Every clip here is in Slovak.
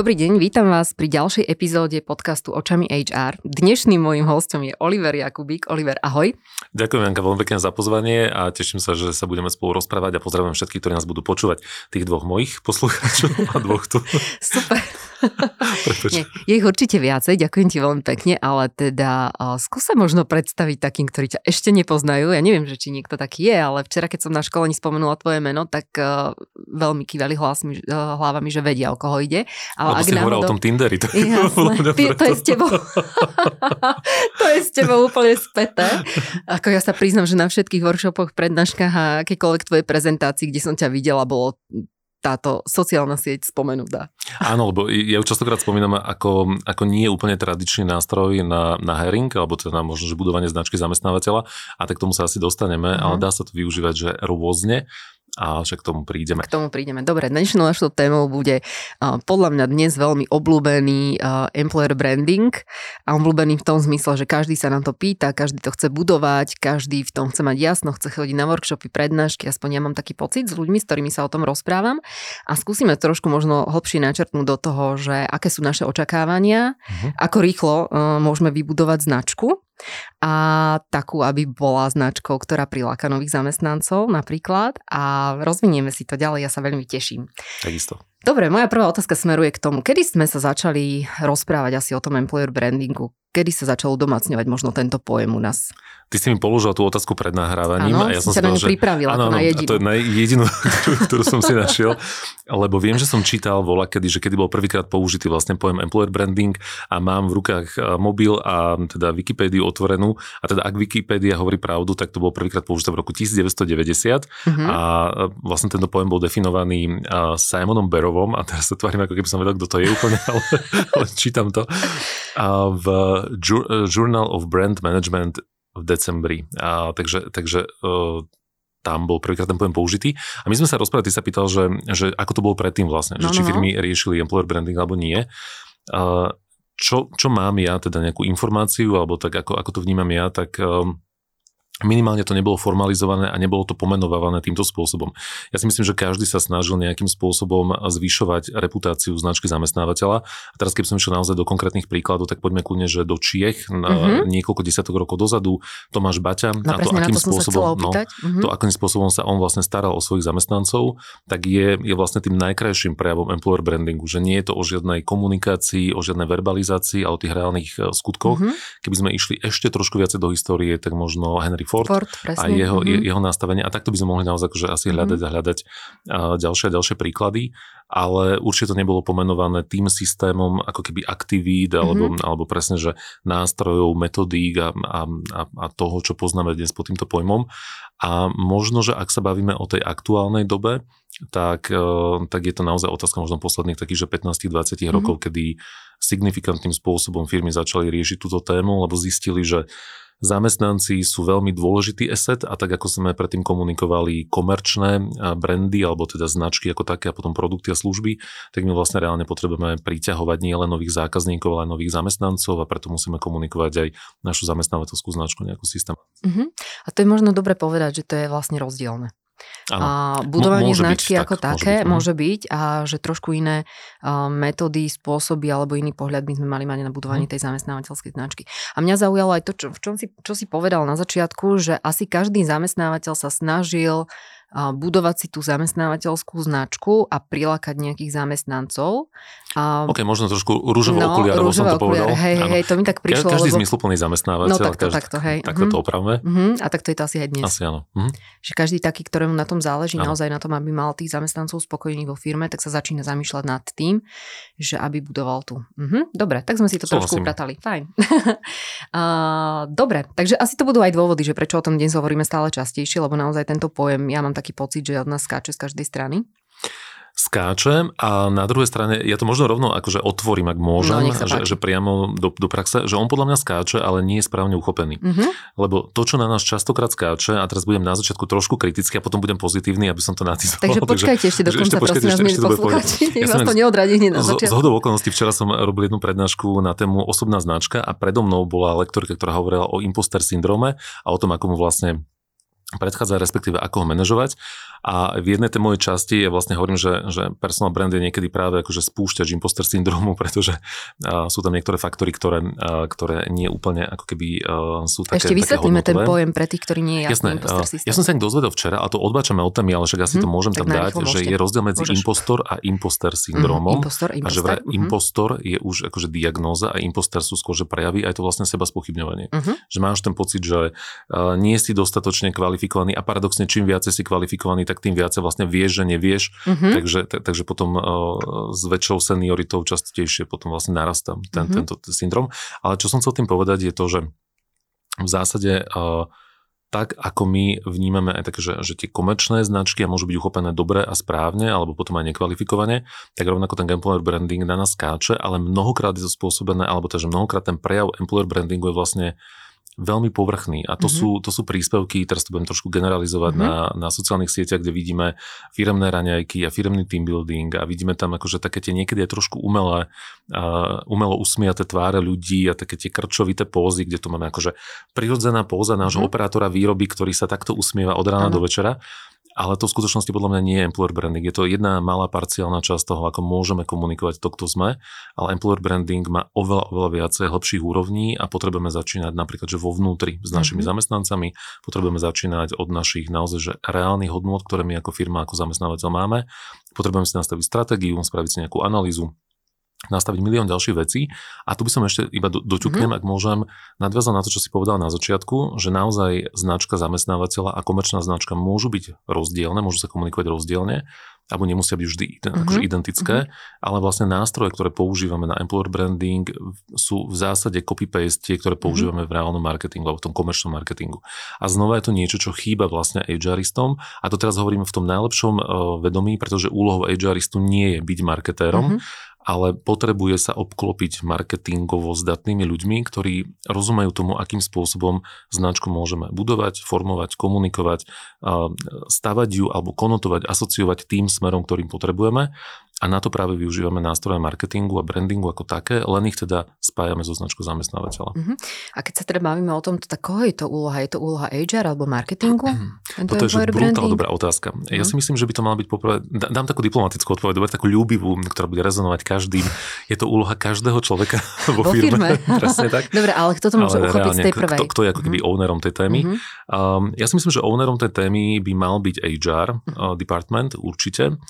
Dobrý deň, vítam vás pri ďalšej epizóde podcastu Očami HR. Dnešným môjim hostom je Oliver Jakubík. Oliver, ahoj. Ďakujem, Janka, veľmi pekne za pozvanie a teším sa, že sa budeme spolu rozprávať a pozdravujem všetkých, ktorí nás budú počúvať, tých dvoch mojich poslucháčov a dvoch tu. Super. Nie, je ich určite viacej, ďakujem ti veľmi pekne, ale teda skús sa možno predstaviť takým, ktorí ťa ešte nepoznajú. Ja neviem, že či niekto taký je, ale včera, keď som na školení spomenula tvoje meno, tak uh, veľmi kývali hlasmi, uh, hlavami, že vedia, o koho ide. Ale Lebo ak si náhodou... o tom Tinderi. To, Jasné, je to je s tebou. to je s tebou úplne späté. Ako ja sa priznam, že na všetkých workshopoch, prednáškach a akékoľvek tvojej prezentácii, kde som ťa videla, bolo táto sociálna sieť spomenutá. Áno, lebo ja ju častokrát spomínam ako, ako nie úplne tradičný nástroj na, na herring, alebo teda možno, že budovanie značky zamestnávateľa, a tak k tomu sa asi dostaneme, uh-huh. ale dá sa to využívať, že rôzne a však k tomu prídeme. K tomu prídeme. Dobre, dnešnou našou témou bude uh, podľa mňa dnes veľmi obľúbený uh, employer branding a obľúbený v tom zmysle, že každý sa na to pýta, každý to chce budovať, každý v tom chce mať jasno, chce chodiť na workshopy, prednášky, aspoň ja mám taký pocit s ľuďmi, s ktorými sa o tom rozprávam a skúsime trošku možno hlbšie načrtnúť do toho, že aké sú naše očakávania, uh-huh. ako rýchlo uh, môžeme vybudovať značku a takú, aby bola značkou, ktorá priláka nových zamestnancov napríklad a rozvinieme si to ďalej, ja sa veľmi teším. Takisto. Dobre, moja prvá otázka smeruje k tomu, kedy sme sa začali rozprávať asi o tom employer brandingu, kedy sa začalo domacňovať možno tento pojem u nás? Ty si mi položil tú otázku pred nahrávaním ano, a ja som sa na ňu pripravila áno, ako na jedinú. to je jedinú, ktorú, ktorú som si našiel, lebo viem, že som čítal vola kedy, že kedy bol prvýkrát použitý vlastne pojem employer branding a mám v rukách mobil a teda Wikipédiu otvorenú a teda ak Wikipedia hovorí pravdu, tak to bolo prvýkrát použité v roku 1990 uh-huh. a vlastne tento pojem bol definovaný Simonom Barrovom a teraz sa tvarím, ako keby som vedel, kto to je úplne, ale, ale čítam to. A v Journal of Brand Management v decembri. A, takže takže uh, tam bol prvýkrát ten pojem použitý. A my sme sa rozprávali, ty sa pýtal, že, že ako to bolo predtým vlastne, no, že či no, no. firmy riešili employer branding alebo nie. Uh, čo, čo mám ja, teda nejakú informáciu, alebo tak ako, ako to vnímam ja, tak um, minimálne to nebolo formalizované a nebolo to pomenovávané týmto spôsobom. Ja si myslím, že každý sa snažil nejakým spôsobom zvyšovať reputáciu značky zamestnávateľa. A teraz, keby som išiel naozaj do konkrétnych príkladov, tak poďme kľudne, že do Čiech mm-hmm. niekoľko desiatok rokov dozadu Tomáš Baťa no, a to, akým to spôsobom, no, mm-hmm. to, akým spôsobom sa on vlastne staral o svojich zamestnancov, tak je, je vlastne tým najkrajším prejavom employer brandingu, že nie je to o žiadnej komunikácii, o žiadnej verbalizácii, ale o tých reálnych e, skutkoch. Mm-hmm. Keby sme išli ešte trošku viacej do histórie, tak možno Henry Ford, Ford a jeho, mm-hmm. jeho nastavenie. A takto by sme mohli naozaj akože asi hľadať mm-hmm. a hľadať ďalšie a ďalšie príklady, ale určite to nebolo pomenované tým systémom ako keby aktivít alebo, mm-hmm. alebo presne, že nástrojov, metodík a, a, a, a toho, čo poznáme dnes pod týmto pojmom. A možno, že ak sa bavíme o tej aktuálnej dobe, tak, tak je to naozaj otázka možno posledných takých, že 15-20 mm-hmm. rokov, kedy signifikantným spôsobom firmy začali riešiť túto tému, lebo zistili, že Zamestnanci sú veľmi dôležitý asset a tak ako sme predtým komunikovali komerčné brandy alebo teda značky ako také a potom produkty a služby, tak my vlastne reálne potrebujeme priťahovať nie len nových zákazníkov, ale aj nových zamestnancov a preto musíme komunikovať aj našu zamestnávateľskú značku nejakú systém. Uh-huh. A to je možno dobre povedať, že to je vlastne rozdielne. A budovanie značky byť, ako tak, také môže byť, môže byť a že trošku iné uh, metódy, spôsoby alebo iný pohľad by sme mali mať na budovanie hmm. tej zamestnávateľskej značky. A mňa zaujalo aj to, čo, v čom si, čo si povedal na začiatku, že asi každý zamestnávateľ sa snažil budovať si tú zamestnávateľskú značku a prilákať nejakých zamestnancov. A... Ok, možno trošku rúžové no, okuliare, som to povedal. Hej, hej, to mi tak prišlo. Každý lebo... zmysluplný zamestnávateľ. No takto, každý, takto, hej. Takto mm-hmm. to mhm. opravme. Mm-hmm. A takto je to asi aj dnes. Asi áno. Mm-hmm. Že každý taký, ktorému na tom záleží, ano. naozaj na tom, aby mal tých zamestnancov spokojných vo firme, tak sa začína zamýšľať nad tým, že aby budoval tu. Mm-hmm. Dobre, tak sme si to Súhlasím. trošku upratali. Fajn. uh, dobre, takže asi to budú aj dôvody, že prečo o tom dnes hovoríme stále častejšie, lebo naozaj tento pojem, ja mám taký pocit, že od nás skáče z každej strany? skáčem a na druhej strane, ja to možno rovno akože otvorím, ak môžem, no, že, že priamo do, do praxe, že on podľa mňa skáče, ale nie je správne uchopený. Mm-hmm. Lebo to, čo na nás častokrát skáče, a teraz budem na začiatku trošku kritický a potom budem pozitívny, aby som to natizoval. Takže počkajte ešte do konca, prosím nás, milí poslucháči, ja vás to neodradí hneď na začiatku. Z hodou okolností včera som robil jednu prednášku na tému osobná značka a predo mnou bola lektorka, ktorá hovorila o imposter syndrome a o tom, ako mu vlastne predchádza, respektíve ako ho manažovať. A v jednej tej mojej časti ja vlastne hovorím, že, že personal brand je niekedy práve akože spúšťač imposter syndromu, pretože uh, sú tam niektoré faktory, ktoré, uh, ktoré nie úplne ako keby uh, sú také Ešte vysvetlíme ten pojem pre tých, ktorí nie je jasné. imposter systém. Ja som sa dozvedel včera, a to odbačame od témy, ale však asi hmm, to mhm, môžem tam dať, že je rozdiel medzi môžeš. impostor a imposter syndromom. Hmm, impostor, impostor, a že vraj uh-huh. impostor je už akože diagnóza a imposter sú skôr, že prejavy a je to vlastne seba spochybňovanie. Uh-huh. Že máš ten pocit, že uh, nie si dostatočne kvalifikovaný a paradoxne čím viacej si kvalifikovaný, tak tým viacej vlastne vieš, že nevieš, mm-hmm. takže, tak, takže potom uh, s väčšou senioritou častejšie potom vlastne narastá ten, mm-hmm. tento syndrom. Ale čo som chcel tým povedať je to, že v zásade uh, tak ako my vnímame aj také, že, že tie komerčné značky a môžu byť uchopené dobre a správne, alebo potom aj nekvalifikovane, tak rovnako ten employer branding na nás skáče, ale mnohokrát je to spôsobené, alebo takže mnohokrát ten prejav employer brandingu je vlastne veľmi povrchný a to, mm-hmm. sú, to sú príspevky, teraz to budem trošku generalizovať mm-hmm. na, na sociálnych sieťach, kde vidíme firemné raňajky a firemný team building a vidíme tam akože také tie niekedy aj trošku umelé, uh, umelo usmiaté tváre ľudí a také tie krčovité pózy, kde to máme akože prirodzená póza nášho mm-hmm. operátora výroby, ktorý sa takto usmieva od rána ano. do večera ale to v skutočnosti podľa mňa nie je employer branding. Je to jedna malá parciálna časť toho, ako môžeme komunikovať to, kto sme, ale employer branding má oveľa, oveľa viacej hĺbších úrovní a potrebujeme začínať napríklad, že vo vnútri s našimi mm-hmm. zamestnancami, potrebujeme začínať od našich naozaj že reálnych hodnôt, ktoré my ako firma, ako zamestnávateľ máme. Potrebujeme si nastaviť stratégiu, spraviť si nejakú analýzu, nastaviť milión ďalších vecí. A tu by som ešte iba do, doťuknem, mm-hmm. ak môžem, nadviazať na to, čo si povedal na začiatku, že naozaj značka zamestnávateľa a komerčná značka môžu byť rozdielne, môžu sa komunikovať rozdielne, alebo nemusia byť vždy mm-hmm. akože identické, mm-hmm. ale vlastne nástroje, ktoré používame na employer branding sú v zásade copy-paste tie, ktoré mhm. používame mm-hmm. v reálnom marketingu alebo v tom komerčnom marketingu. A znova je to niečo, čo chýba vlastne HRistom a to teraz hovoríme v tom najlepšom uh, vedomí, pretože úlohou HRistu nie je byť marketérom, mm-hmm ale potrebuje sa obklopiť marketingovo zdatnými ľuďmi, ktorí rozumejú tomu, akým spôsobom značku môžeme budovať, formovať, komunikovať, stavať ju alebo konotovať, asociovať tým smerom, ktorým potrebujeme a na to práve využívame nástroje marketingu a brandingu ako také, len ich teda spájame so značkou zamestnávateľa. Uh-huh. A keď sa teda bavíme o tom, tak koho je to úloha? Je to úloha HR alebo marketingu? Uh-huh. Toto je brutálne dobrá otázka. Uh-huh. Ja si myslím, že by to mala byť poprvé, dám takú diplomatickú odpoveď, dobre, takú ľúbivú, ktorá bude rezonovať každým. Je to úloha každého človeka vo, vo firme. firme. Presne tak. Dobre, ale kto to môže ale uchopiť reálne, z tej prvej? Kto, kto je ako keby uh-huh. ownerom tej témy? Uh-huh. Um, ja si myslím, že ownerom tej témy by mal byť HR uh, department, určite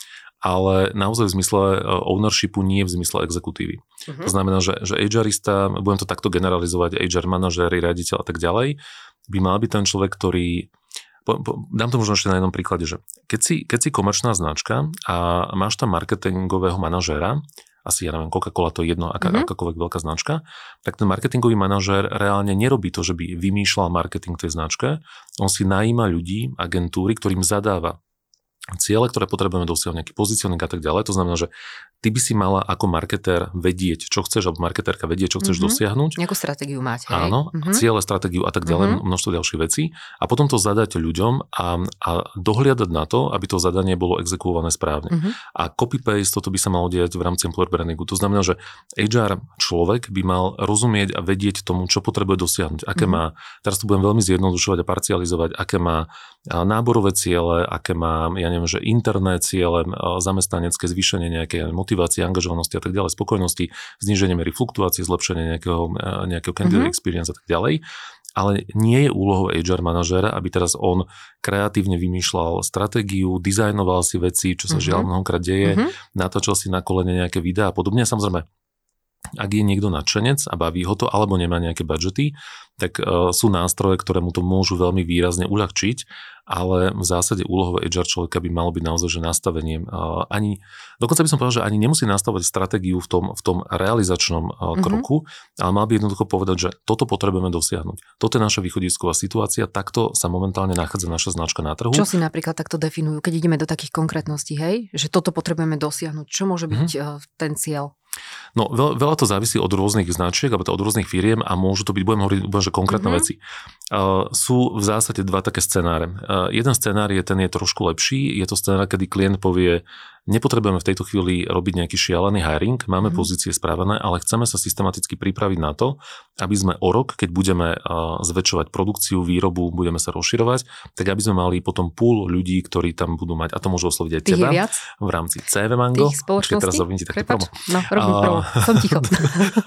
ale naozaj v zmysle e, ownershipu, nie v zmysle exekutívy. Uh-huh. To znamená, že, že HRista, budem to takto generalizovať, HR manažéri, riaditeľ a tak ďalej, by mal byť ten človek, ktorý po, po, dám to možno ešte na jednom príklade, že keď si, keď si komerčná značka a máš tam marketingového manažéra, asi ja neviem, Coca-Cola to je jedno, aká, mm-hmm. akákoľvek veľká značka, tak ten marketingový manažér reálne nerobí to, že by vymýšľal marketing tej značke, on si najíma ľudí, agentúry, ktorým zadáva ciele, ktoré potrebujeme dosiahnuť, nejaký pozicioning a tak ďalej. To znamená, že ty by si mala ako marketér vedieť, čo chceš, alebo marketérka vedieť, čo chceš mm-hmm. dosiahnuť. Nejakú stratégiu máte. Áno, mm-hmm. ciele, stratégiu a tak ďalej, mm-hmm. množstvo ďalších vecí. A potom to zadať ľuďom a, a dohliadať na to, aby to zadanie bolo exekuované správne. Mm-hmm. A copy-paste, toto by sa malo diať v rámci employer brandingu. To znamená, že HR človek by mal rozumieť a vedieť tomu, čo potrebuje dosiahnuť, aké mm-hmm. má, teraz to budem veľmi zjednodušovať a parcializovať, aké má náborové ciele, aké má, ja neviem, že interné ciele, zamestnanecké zvýšenie nejakej motivácie, angažovanosti a tak ďalej, spokojnosti, zníženie miery fluktuácie, zlepšenie nejakého, e, nejakého candidate mm-hmm. experience a tak ďalej. Ale nie je úlohou HR manažéra, aby teraz on kreatívne vymýšľal stratégiu, dizajnoval si veci, čo sa mm-hmm. žiaľ mnohokrát deje, mm-hmm. natáčal si na kolene nejaké videá a podobne. Samozrejme, ak je niekto nadšenec a baví ho to, alebo nemá nejaké budžety, tak uh, sú nástroje, ktoré mu to môžu veľmi výrazne uľahčiť, ale v zásade úlohou HR človeka by malo byť naozaj že nastavením. Uh, ani, dokonca by som povedal, že ani nemusí nastavovať stratégiu v tom, v tom realizačnom uh, mm-hmm. kroku, ale mal by jednoducho povedať, že toto potrebujeme dosiahnuť. Toto je naša východisková situácia, takto sa momentálne nachádza naša značka na trhu. Čo si napríklad takto definujú, keď ideme do takých konkrétností, hej? Že toto potrebujeme dosiahnuť. Čo môže byť mm-hmm. ten cieľ? No veľa, veľa to závisí od rôznych značiek, alebo od rôznych firiem a môžu to byť, budem hovoriť úplne, že konkrétne mm-hmm. veci. Uh, sú v zásade dva také scenáre. Uh, jeden scenár je, ten je trošku lepší, je to scenár, kedy klient povie, nepotrebujeme v tejto chvíli robiť nejaký šialený hiring, máme mm. pozície správané, ale chceme sa systematicky pripraviť na to, aby sme o rok, keď budeme zväčšovať produkciu, výrobu, budeme sa rozširovať, tak aby sme mali potom púl ľudí, ktorí tam budú mať, a to môžu osloviť aj teba, v rámci CV Mango. Tých spoločností? teraz robím ti také promo. No, robím a... promo. Som ticho.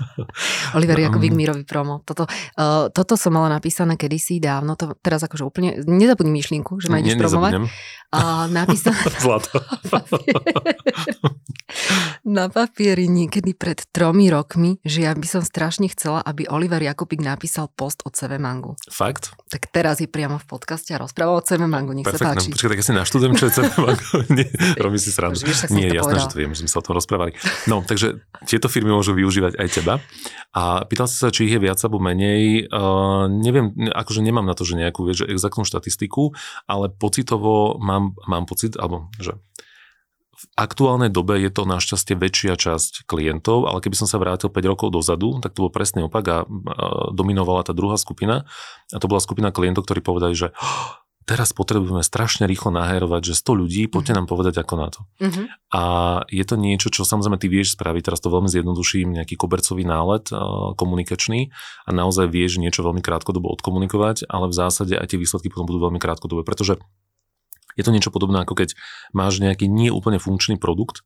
Oliver Jakubík mi robí promo. Toto, uh, toto som mala napísané kedysi dávno, to teraz akože úplne, nezabudni myšlienku, že ma ideš promovať. A napísané... Zlato. na papieri niekedy pred tromi rokmi, že ja by som strašne chcela, aby Oliver Jakubík napísal post o CV Mangu. Fakt? Tak teraz je priamo v podcaste a rozpráva o CV Mangu, nech Perfect, sa páči. Počkaj, tak ja si naštudujem, čo je CV Mangu. Nie, robím si srandu. Nie, jasné, že to viem, že sme sa o tom rozprávali. No, takže tieto firmy môžu využívať aj teba. A pýtal si sa, či ich je viac alebo menej. Uh, neviem, akože nemám na to, že nejakú vieš, exaktnú štatistiku, ale pocitovo mám, mám pocit, alebo že aktuálnej dobe je to našťastie väčšia časť klientov, ale keby som sa vrátil 5 rokov dozadu, tak to bol presný opak a dominovala tá druhá skupina. A to bola skupina klientov, ktorí povedali, že oh, teraz potrebujeme strašne rýchlo naherovať, že 100 ľudí, poďte mm-hmm. nám povedať ako na to. Mm-hmm. A je to niečo, čo samozrejme ty vieš spraviť, teraz to veľmi zjednoduším, nejaký kobercový nálet komunikačný a naozaj vieš niečo veľmi krátkodobo odkomunikovať, ale v zásade aj tie výsledky potom budú veľmi krátkodobé, pretože je to niečo podobné, ako keď máš nejaký nie úplne funkčný produkt,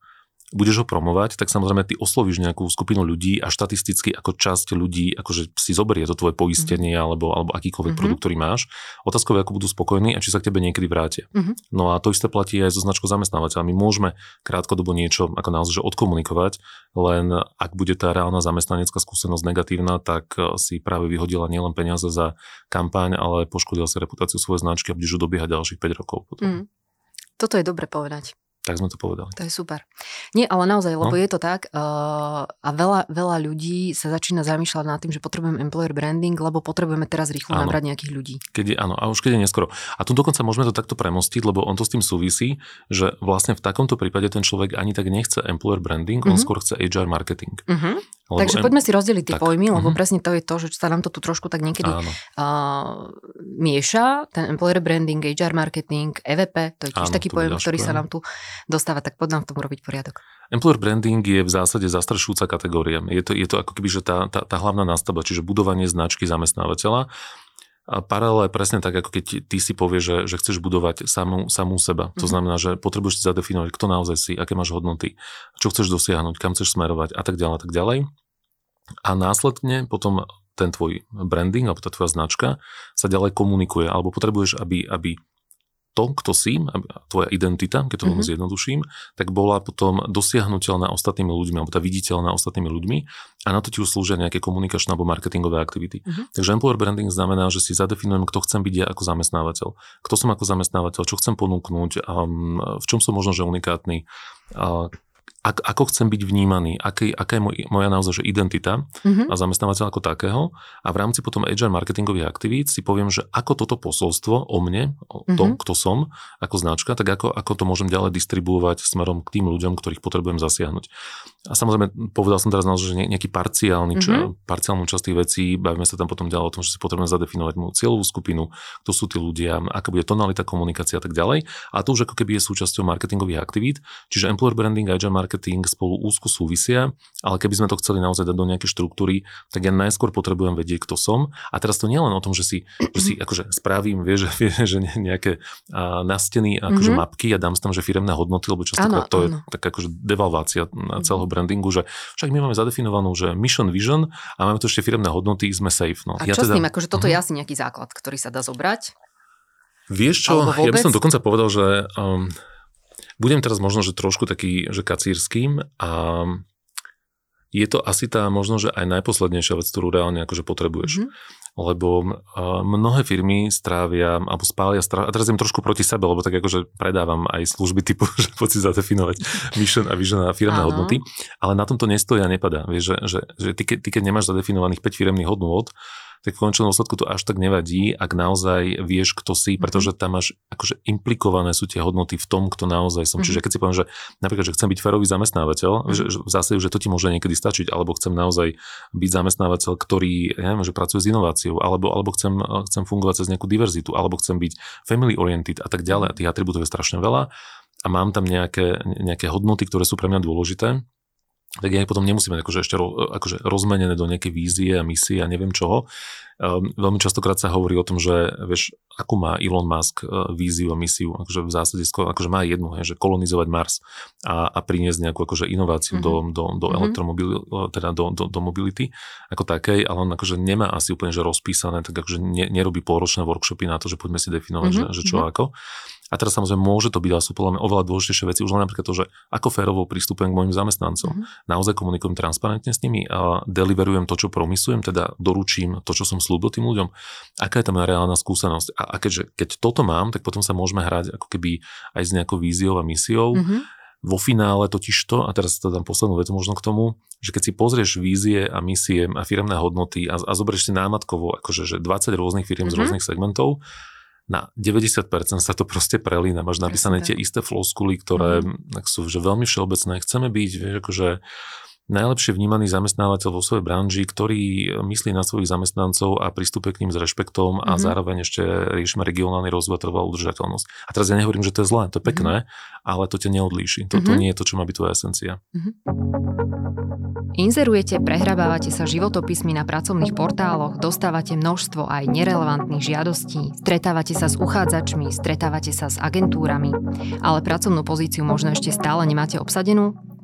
budeš ho promovať, tak samozrejme ty oslovíš nejakú skupinu ľudí a štatisticky ako časť ľudí akože si zoberie to tvoje poistenie mm-hmm. alebo, alebo akýkoľvek mm-hmm. produkt, ktorý máš. Otázkou je, ako budú spokojní a či sa k tebe niekedy vrátia. Mm-hmm. No a to isté platí aj so značkou zamestnávateľa. My môžeme krátkodobo niečo ako naozaj že odkomunikovať, len ak bude tá reálna zamestnanecká skúsenosť negatívna, tak eh, si práve vyhodila nielen peniaze za kampaň, ale poškodila si reputáciu svojej značky a budeš dobiehať ďalších 5 rokov potom. Mm. Toto je dobre povedať. Tak sme to povedali. To je super. Nie, ale naozaj, lebo no. je to tak uh, a veľa, veľa ľudí sa začína zamýšľať nad tým, že potrebujeme employer branding, lebo potrebujeme teraz rýchlo áno. nabrať nejakých ľudí. Keď je, áno, a už keď je neskoro. A tu dokonca môžeme to takto premostiť, lebo on to s tým súvisí, že vlastne v takomto prípade ten človek ani tak nechce employer branding, mm-hmm. on mhm. skôr chce HR marketing. Mm-hmm. Lebo Takže poďme si rozdeliť tie tak. pojmy, lebo mm-hmm. presne to je to, že sa nám to tu trošku tak niekedy uh, mieša. Ten employer branding, HR marketing, EVP, to je tiež Áno, taký pojem, ktorý sa nám tu dostáva. Tak poďme v tom robiť poriadok. Employer branding je v zásade zastrašujúca kategória. Je to, je to ako keby, že tá, tá, tá hlavná nástavba, čiže budovanie značky zamestnávateľa. A paralel je presne tak, ako keď ty si povieš, že, že chceš budovať samú, samú seba. To mm-hmm. znamená, že potrebuješ si zadefinovať, kto naozaj si, aké máš hodnoty, čo chceš dosiahnuť, kam chceš smerovať a tak ďalej a tak ďalej. A následne potom ten tvoj branding alebo tá tvoja značka sa ďalej komunikuje, alebo potrebuješ, aby, aby to, kto si, tvoja identita, keď to mm-hmm. zjednoduším, tak bola potom dosiahnutelná ostatnými ľuďmi, alebo tá viditeľná ostatnými ľuďmi a na to ti už slúžia nejaké komunikačné alebo marketingové aktivity. Mm-hmm. Takže employer branding znamená, že si zadefinujem, kto chcem byť ja ako zamestnávateľ, kto som ako zamestnávateľ, čo chcem ponúknuť, um, v čom som možno že unikátny, uh, ak, ako chcem byť vnímaný, aký, aká je moj, moja naozaj že identita mm-hmm. a zamestnávateľ ako takého. A v rámci potom HR marketingových aktivít si poviem, že ako toto posolstvo o mne, o tom, mm-hmm. kto som, ako značka, tak ako, ako to môžem ďalej distribuovať smerom k tým ľuďom, ktorých potrebujem zasiahnuť. A samozrejme, povedal som teraz naozaj, že nejaký parciálny, mm-hmm. parciálnu časť tých vecí, bavíme sa tam potom ďalej o tom, že si potrebujeme zadefinovať moju cieľovú skupinu, kto sú tí ľudia, aká bude tonalita komunikácia a tak ďalej. A to už ako keby je súčasťou marketingových aktivít, čiže employer branding a HR marketing spolu úzko súvisia, ale keby sme to chceli naozaj dať do nejakej štruktúry, tak ja najskôr potrebujem vedieť, kto som. A teraz to nie len o tom, že si, že si akože spravím, vieš, že, že nejaké a, na steny akože mm-hmm. mapky a dám tam, že firemné hodnoty, lebo častokrát to je tak akože devalvácia celého brandingu, že však my máme zadefinovanú, že mission, vision a máme tu ešte firemné hodnoty, sme safe. No. A ja čo teda, s tým? Akože toto je asi nejaký základ, ktorý sa dá zobrať? Vieš čo, ja by som dokonca povedal, že um, budem teraz možno, že trošku taký, že kacírským a je to asi tá možno, že aj najposlednejšia vec, ktorú reálne akože potrebuješ. Mm-hmm lebo mnohé firmy strávia, alebo spália, strávia, a teraz idem trošku proti sebe, lebo tak akože predávam aj služby typu, že poď si zadefinovať mission a vision a firmné hodnoty, ale na tom to nestojí a nepadá. Vieš, že, že, že ty, ty, keď nemáš zadefinovaných 5 firmných hodnôt, tak v končnom dôsledku to až tak nevadí, ak naozaj vieš, kto si, mhm. pretože tam máš akože implikované sú tie hodnoty v tom, kto naozaj som. Mm-hmm. Čiže keď si poviem, že napríklad, že chcem byť ferový zamestnávateľ, mm-hmm. že, že v zásade, že to ti môže niekedy stačiť, alebo chcem naozaj byť zamestnávateľ, ktorý, ja neviem, že pracuje s inováciou, alebo, alebo chcem, chcem fungovať cez nejakú diverzitu, alebo chcem byť family oriented a tak ďalej. A tých atribútov je strašne veľa. A a mám tam nejaké, nejaké hodnoty, ktoré sú pre mňa dôležité, tak ja potom nemusím akože ešte ro, akože rozmenené do nejaké vízie a misie a neviem čoho. Um, veľmi častokrát sa hovorí o tom, že vieš, akú má Elon Musk uh, víziu a misiu, akože v zásade skôr, akože má jednu, hej, že kolonizovať Mars a, a priniesť nejakú akože inováciu mm-hmm. do, do, do mm-hmm. elektromobil, teda do, do, do mobility ako takej, ale on akože nemá asi úplne že rozpísané, tak akože ne, nerobí pôročné workshopy na to, že poďme si definovať, mm-hmm. že, že čo mm-hmm. ako. A teraz samozrejme môže to byť, ale sú podľa mňa oveľa dôležitejšie veci. Už len napríklad to, že ako férovo pristupujem k mojim zamestnancom. Mm-hmm. Naozaj komunikujem transparentne s nimi a deliverujem to, čo promysujem, teda doručím to, čo som slúbil tým ľuďom. Aká je tam reálna skúsenosť? A, a keďže, keď toto mám, tak potom sa môžeme hrať ako keby aj s nejakou víziou a misiou. Mm-hmm. Vo finále totiž to, a teraz to dám poslednú vetu možno k tomu, že keď si pozrieš vízie a misie a firemné hodnoty a, a zoberieš si námatkovo akože že 20 rôznych firiem mm-hmm. z mhm. rôznych segmentov, na 90% sa to proste prelína. Máš napísané tie isté floskuly, ktoré mm. sú že veľmi všeobecné. Chceme byť, vieš, akože najlepšie vnímaný zamestnávateľ vo svojej branži, ktorý myslí na svojich zamestnancov a pristupuje k ním s rešpektom a mm-hmm. zároveň ešte riešime regionálny rozvoj a trvalú udržateľnosť. A teraz ja nehovorím, že to je zlé, to je pekné, mm-hmm. ale to ťa neodlíši. Toto mm-hmm. nie je to, čo má byť tvoja esencia. Mm-hmm. Inzerujete, prehrabávate sa životopismi na pracovných portáloch, dostávate množstvo aj nerelevantných žiadostí, stretávate sa s uchádzačmi, stretávate sa s agentúrami, ale pracovnú pozíciu možno ešte stále nemáte obsadenú?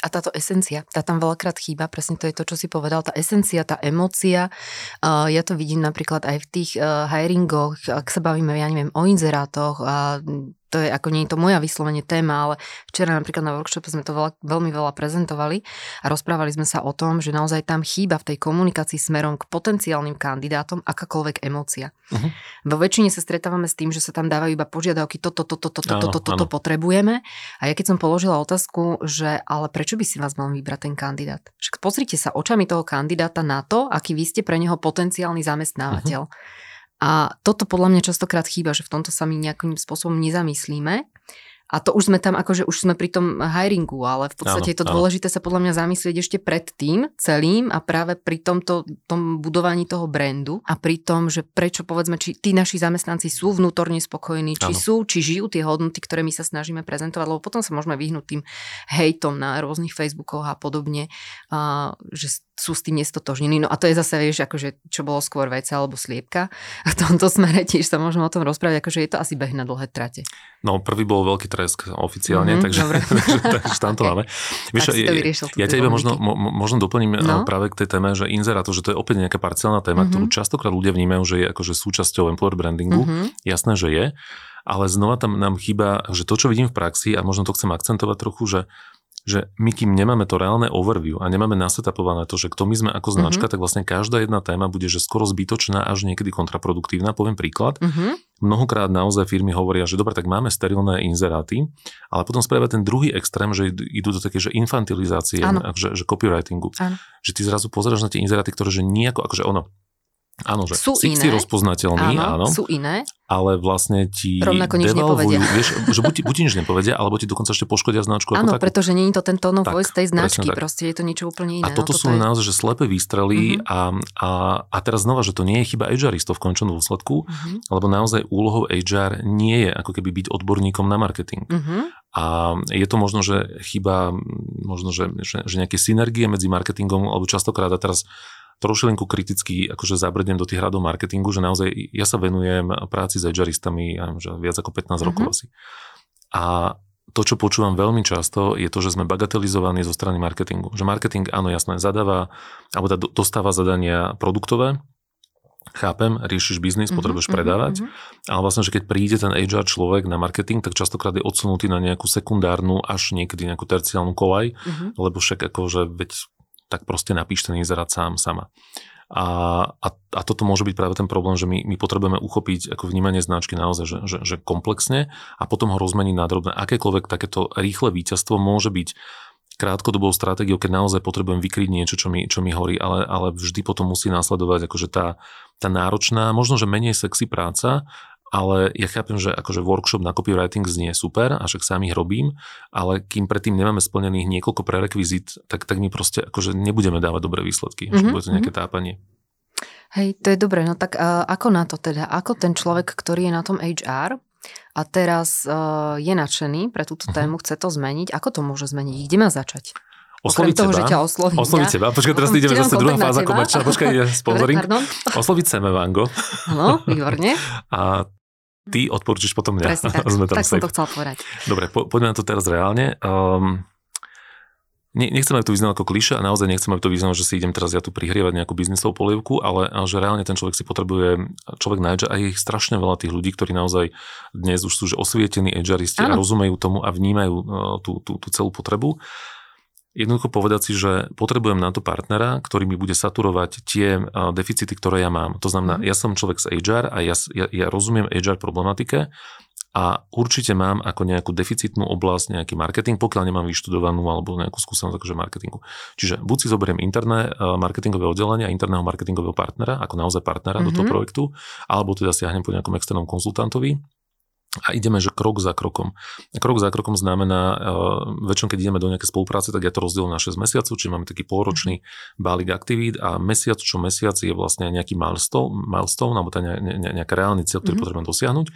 A táto esencia, tá tam veľakrát chýba, presne to je to, čo si povedal, tá esencia, tá emócia. Ja to vidím napríklad aj v tých uh, hiringoch, ak sa bavíme, ja neviem, o inzerátoch a to je ako nie je to moja vyslovene téma, ale včera napríklad na workshope sme to veľa, veľmi veľa prezentovali a rozprávali sme sa o tom, že naozaj tam chýba v tej komunikácii smerom k potenciálnym kandidátom akákoľvek emócia. Uh-huh. Vo väčšine sa stretávame s tým, že sa tam dávajú iba požiadavky, toto, toto, toto, toto, toto, toto potrebujeme. A ja keď som položila otázku, že ale prečo by si vás mal vybrať ten kandidát? Však pozrite sa očami toho kandidáta na to, aký vy ste pre neho potenciálny zamestnávateľ. Uh-huh. A toto podľa mňa častokrát chýba, že v tomto sa my nejakým spôsobom nezamyslíme. A to už sme tam, akože už sme pri tom hiringu, ale v podstate áno, je to dôležité áno. sa podľa mňa zamyslieť ešte pred tým celým a práve pri tomto tom budovaní toho brandu a pri tom, že prečo povedzme, či tí naši zamestnanci sú vnútorne spokojní, či áno. sú, či žijú tie hodnoty, ktoré my sa snažíme prezentovať, lebo potom sa môžeme vyhnúť tým hejtom na rôznych Facebookoch a podobne, a, že sú s tým nestotožnení. No a to je zase, vieš, akože, čo bolo skôr vejca alebo sliepka. A v tomto smere tiež sa môžeme o tom rozprávať, akože je to asi beh na dlhé trate. No, prvý bol veľký tresk oficiálne, mm-hmm, takže, takže, takže tam to máme. Vieš, ja, ja ťa iba možno, mo, možno doplním eh, no? práve k tej téme, že inzerát, že to je opäť nejaká parciálna téma, mm-hmm. ktorú častokrát ľudia vnímajú, že je akože súčasťou employer brandingu. Mm-hmm. Jasné, že je. Ale znova tam nám chýba, že to, čo vidím v praxi, a možno to chcem akcentovať trochu, že že my kým nemáme to reálne overview a nemáme nasetapované to, že kto my sme ako značka, mm-hmm. tak vlastne každá jedna téma bude že skoro zbytočná až niekedy kontraproduktívna. Poviem príklad. Mm-hmm. Mnohokrát naozaj firmy hovoria, že dobre, tak máme sterilné inzeráty, ale potom spravia ten druhý extrém, že idú do také, že infantilizácie, že, že copywritingu. Ano. Že ty zrazu pozeráš na tie inzeráty, ktoré že nejako, akože ono, Áno, že sú si, iné. si rozpoznateľný, áno, áno. Sú iné. Ale vlastne ti Rovnako nič nepovedia. Vieš, že buď, buď nič nepovedia, alebo ti dokonca ešte poškodia značku. Áno, ako pretože je to ten tone of voice tej značky, proste je to niečo úplne iné. A toto no, sú je... naozaj že slepé výstrely uh-huh. a, a, a teraz znova, že to nie je chyba HRistov v končnom dôsledku, uh-huh. lebo naozaj úlohou HR nie je ako keby byť odborníkom na marketing. Uh-huh. A je to možno, že chyba, možno, že, že, že nejaké synergie medzi marketingom, alebo častokrát a teraz trošilinku kriticky akože zabrdnem do tých hradov marketingu, že naozaj ja sa venujem práci s edgeristami ja že viac ako 15 mm-hmm. rokov asi. A to, čo počúvam veľmi často, je to, že sme bagatelizovaní zo strany marketingu. Že marketing, áno, jasné, zadáva, alebo dostáva zadania produktové, chápem, riešiš biznis, mm-hmm, potrebuješ mm-hmm, predávať, mm-hmm. ale vlastne, že keď príde ten HR človek na marketing, tak častokrát je odsunutý na nejakú sekundárnu, až niekedy nejakú terciálnu kolaj, mm-hmm. lebo však akože veď tak proste napíš ten inzerát sám, sama. A, a, a toto môže byť práve ten problém, že my, my potrebujeme uchopiť ako vnímanie značky naozaj, že, že, že komplexne a potom ho rozmeniť na drobné. Akékoľvek takéto rýchle víťazstvo môže byť krátkodobou stratégiou, keď naozaj potrebujem vykryť niečo, čo mi, čo mi horí, ale, ale vždy potom musí následovať akože tá, tá náročná, možno, že menej sexy práca, ale ja chápem, že akože workshop na copywriting znie super a však sám ich robím, ale kým predtým nemáme splnených niekoľko prerekvizit, tak, tak my proste akože nebudeme dávať dobré výsledky, mm-hmm. že bude to nejaké mhm. tápanie. Hej, to je dobré, no tak uh, ako na to teda? Ako ten človek, ktorý je na tom HR a teraz uh, je nadšený pre túto uh-huh. tému, chce to zmeniť, ako to môže zmeniť? Kde má začať? Osloviť toho, teba. že ťa osloví. Osloviť teba. Počkaj, teraz ideme zase druhá fáza komerčná. Počkaj, ide sponsoring. Osloviť Vango. No, výborne. A ty odporúčiš potom mňa. Presne tak, Sme tam tak som to chcel povedať. Dobre, po, poďme na to teraz reálne. Um, ne, nechcem, aby to vyznalo ako kliša a naozaj nechcem, aby to vyznalo, že si idem teraz ja tu prihrievať nejakú biznisovú polievku, ale, ale že reálne ten človek si potrebuje, človek nájde a je ich strašne veľa tých ľudí, ktorí naozaj dnes už sú že osvietení edžaristi a rozumejú tomu a vnímajú uh, tú, tú, tú celú potrebu. Jednoducho povedať si, že potrebujem na to partnera, ktorý mi bude saturovať tie deficity, ktoré ja mám. To znamená, mm. ja som človek z HR a ja, ja, ja rozumiem HR problematike a určite mám ako nejakú deficitnú oblasť nejaký marketing, pokiaľ nemám vyštudovanú alebo nejakú skúsenosť akože marketingu. Čiže buď si zoberiem interné marketingové oddelenie a interného marketingového partnera, ako naozaj partnera mm-hmm. do toho mhm. projektu, alebo teda siahnem po nejakom externom konzultantovi, a ideme, že krok za krokom. Krok za krokom znamená, uh, väčšinou keď ideme do nejakej spolupráce, tak ja to rozdielujem na 6 mesiacov, čiže máme taký polročný balík aktivít a mesiac čo mesiac je vlastne nejaký milestone, milestone alebo tá ne, ne, nejaká reálny cieľ, ktorý mm-hmm. potrebujem dosiahnuť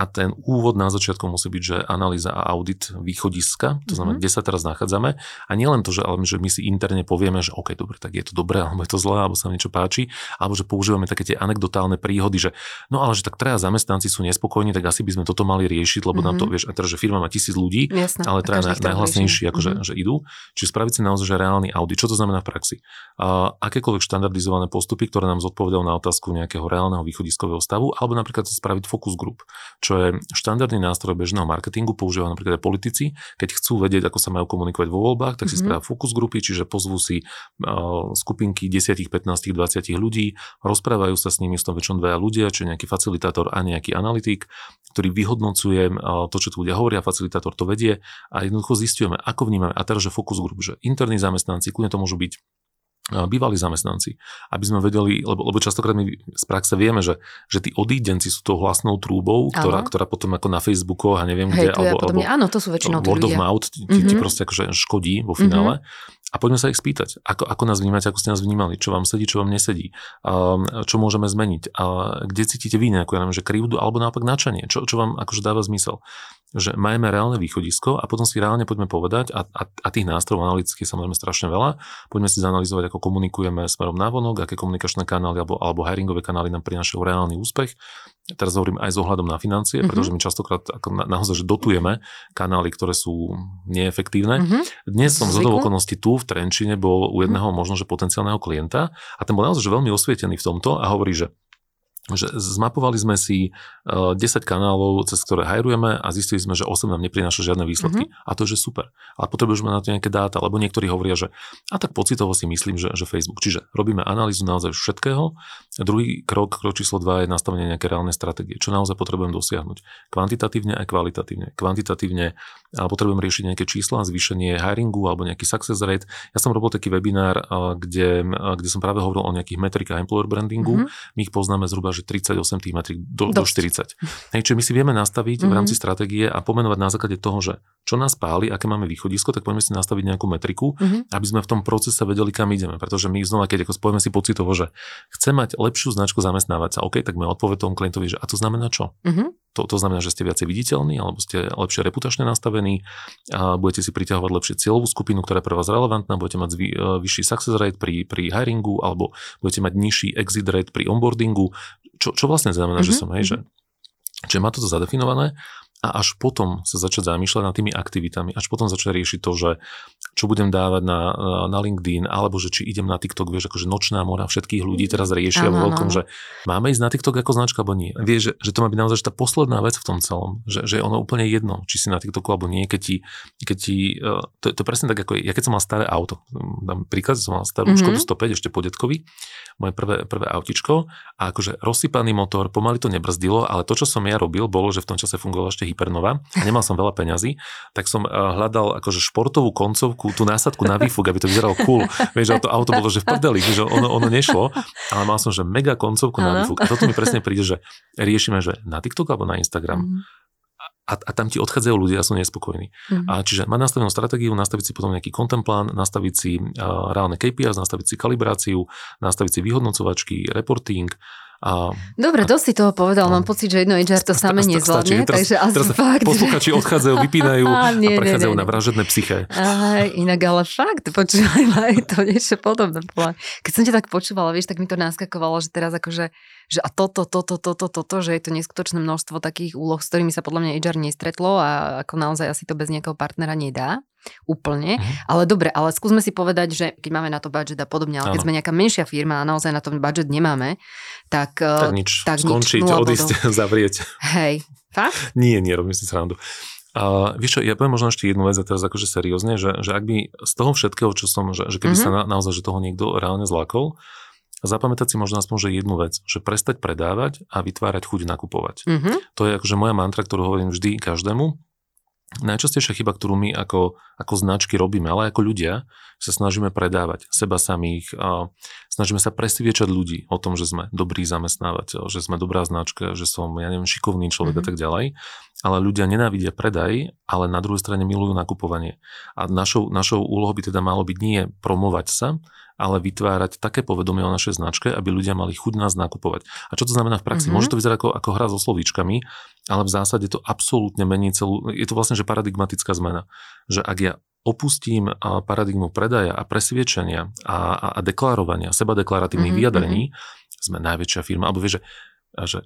a ten úvod na začiatku musí byť, že analýza a audit východiska, to znamená, mm-hmm. kde sa teraz nachádzame. A nielen to, že, ale že my si interne povieme, že OK, dobre, tak je to dobré, alebo je to zlé, alebo sa niečo páči, alebo že používame také tie anekdotálne príhody, že no ale že tak traja zamestnanci sú nespokojní, tak asi by sme toto mali riešiť, lebo mm-hmm. nám to, mhm. vieš, a teraz, že firma má tisíc ľudí, Jasne, ale traja najhlasnejší, akože, mm-hmm. že idú. Čiže spraviť si naozaj že reálny audit. Čo to znamená v praxi? A akékoľvek štandardizované postupy, ktoré nám zodpovedajú na otázku nejakého reálneho východiskového stavu, alebo napríklad spraviť focus group, čo je štandardný nástroj bežného marketingu, používajú napríklad aj politici, keď chcú vedieť, ako sa majú komunikovať vo voľbách, tak si mm-hmm. spravia fokus grupy, čiže pozvú si uh, skupinky 10, 15, 20 ľudí, rozprávajú sa s nimi, s tom väčšinou dvaja ľudia, čiže nejaký facilitátor a nejaký analytik, ktorý vyhodnocuje uh, to, čo tu ľudia hovoria, facilitátor to vedie a jednoducho zistujeme, ako vnímame. A teraz, že fokus grup, že interní zamestnanci, kľudne to môžu byť bývalí zamestnanci, aby sme vedeli, lebo, lebo častokrát my z praxe vieme, že, že tí odídenci sú tou hlasnou trúbou, ktorá, ktorá potom ako na Facebooku a neviem Hej, kde, alebo, alebo áno, to sú väčšinou word of mouth ti, mm-hmm. ti mhm. proste akože škodí vo finále. Mm-hmm. A poďme sa ich spýtať, ako, ako nás vnímate, ako ste nás vnímali, čo vám sedí, čo vám nesedí, um, čo môžeme zmeniť, a kde cítite vy nejakú, ja neviem, že krivdu alebo naopak načanie, čo, čo vám akože dáva zmysel že majme reálne východisko a potom si reálne poďme povedať, a, a, a tých nástrojov analytických samozrejme strašne veľa, poďme si zanalizovať, ako komunikujeme smerom vonok, aké komunikačné kanály alebo, alebo hiringové kanály nám prinášajú reálny úspech. Teraz hovorím aj s ohľadom na financie, mm-hmm. pretože my častokrát ako na, naozaj, že dotujeme kanály, ktoré sú neefektívne. Mm-hmm. Dnes som z okolností tu v Trenčine bol u jedného mm-hmm. možno, že potenciálneho klienta a ten bol naozaj že veľmi osvietený v tomto a hovorí, že že zmapovali sme si 10 eh, kanálov, cez ktoré hajrujeme a zistili sme, že 8 nám neprináša žiadne výsledky. Mm-hmm. A to je že super. Ale potrebujeme na to nejaké dáta, lebo niektorí hovoria, že a tak pocitovo si myslím, že, že Facebook. Čiže robíme analýzu naozaj všetkého. A druhý krok, krok číslo 2 je nastavenie nejaké reálnej stratégie. Čo naozaj potrebujem dosiahnuť? Kvantitatívne aj kvalitatívne. Kvantitatívne potrebujem riešiť nejaké čísla, zvýšenie hiringu alebo nejaký success rate. Ja som robil taký webinár, kde, kde som práve hovoril o nejakých metrikách employer brandingu. Mm-hmm. My ich poznáme zhruba, že 38 tých metrik do, do 40. Hej, čiže my si vieme nastaviť mm-hmm. v rámci mhm. stratégie a pomenovať na základe toho, že čo nás páli, aké máme východisko, tak poďme si nastaviť nejakú metriku, mm-hmm. aby sme v tom procese vedeli, kam ideme. Pretože my znova, keď ako spojíme si pocitovo, že chce mať lepšiu značku zamestnávať sa, OK, tak my odpoveď tomu klientovi, že a to znamená čo? Mm-hmm. To, to znamená, že ste viacej viditeľní, alebo ste lepšie reputačne nastavení, a budete si priťahovať lepšie cieľovú skupinu, ktorá je pre vás relevantná, budete mať zvý, e, vyšší success rate pri, pri hiringu, alebo budete mať nižší exit rate pri onboardingu. Čo, čo vlastne znamená, mm-hmm. že som, hej, že mhm. Čiže má toto zadefinované a až potom sa začať zamýšľať nad tými aktivitami, až potom začať riešiť to, že čo budem dávať na, na LinkedIn, alebo že či idem na TikTok, vieš, akože nočná mora všetkých ľudí teraz riešia vo veľkom, že máme ísť na TikTok ako značka, alebo nie. Vieš, že, že to má byť naozaj tá posledná vec v tom celom, že, že je ono úplne jedno, či si na TikToku alebo nie, keď ti, keď ti uh, to, to je presne tak, ako ja keď som mal staré auto, dám príklad, som mal starú mm-hmm. Škodu 105 ešte po detkovi, moje prvé, prvé autičko a akože rozsypaný motor, pomaly to nebrzdilo, ale to, čo som ja robil, bolo, že v tom čase fungoval ešte hypernova a nemal som veľa peňazí, tak som uh, hľadal akože športovú koncovku, tú násadku na výfuk, aby to vyzeralo cool. Vieš, že to auto bolo, že v prdeli, že ono, ono nešlo, ale mal som, že mega koncovku na výfuk. A toto mi presne príde, že riešime, že na TikTok alebo na Instagram. Mm a, a tam ti odchádzajú ľudia a sú nespokojní. Mm-hmm. A čiže mať nastavenú stratégiu, nastaviť si potom nejaký content plán, nastaviť si uh, reálne KPIs, nastaviť si kalibráciu, nastaviť si vyhodnocovačky, reporting, a, Dobre, dosť si toho povedal, mám pocit, že jedno HR to samé nezvládne, takže asi teraz fakt. Posluchači odchádzajú, vypínajú a, nie, a prechádzajú nie, nie. na vražedné psyché. Aj, inak ale fakt, počúvaj, aj to niečo podobné. Keď som ťa tak počúvala, vieš, tak mi to naskakovalo, že teraz akože, že a toto, toto, toto, toto, že je to neskutočné množstvo takých úloh, s ktorými sa podľa mňa HR nestretlo a ako naozaj asi to bez nejakého partnera nedá úplne. Uh-huh. Ale dobre, ale skúsme si povedať, že keď máme na to budget a podobne, ale keď sme nejaká menšia firma a naozaj na tom budget nemáme, tak... Eh, tak nič, tak skončiť, nič, odísť, zavrieť. Hej, fakt? Nie, nie, robím si srandu. A vieš čo, ja poviem možno ešte jednu vec a teraz akože seriózne, že, že ak by z toho všetkého, čo som, že, že keby uh-huh. sa na, naozaj, že toho niekto reálne zlákol, zapamätať si možno aspoň, že jednu vec, že prestať predávať a vytvárať chuť nakupovať. Uh-huh. To je akože moja mantra, ktorú hovorím vždy každému, Najčastejšia chyba, ktorú my ako, ako značky robíme, ale ako ľudia, sa snažíme predávať seba samých, a snažíme sa presviečať ľudí o tom, že sme dobrý zamestnávateľ, že sme dobrá značka, že som, ja neviem, šikovný človek mm-hmm. a mhm. tak ďalej. Ale ľudia nenávidia predaj, ale na druhej strane milujú nakupovanie. A našou, našou úlohou by teda malo byť nie promovať sa, ale vytvárať také povedomie o našej značke, aby ľudia mali chuť nás nakupovať. A čo to znamená v praxi? Mm-hmm. Môže to vyzerať ako, ako hra so slovíčkami, ale v zásade to absolútne mení celú, je to vlastne že paradigmatická zmena. Že ak ja opustím paradigmu predaja a presviečania a, a, a deklarovania, seba deklaratívnych mm-hmm, vyjadrení, mm-hmm. sme najväčšia firma, alebo vieš, že a že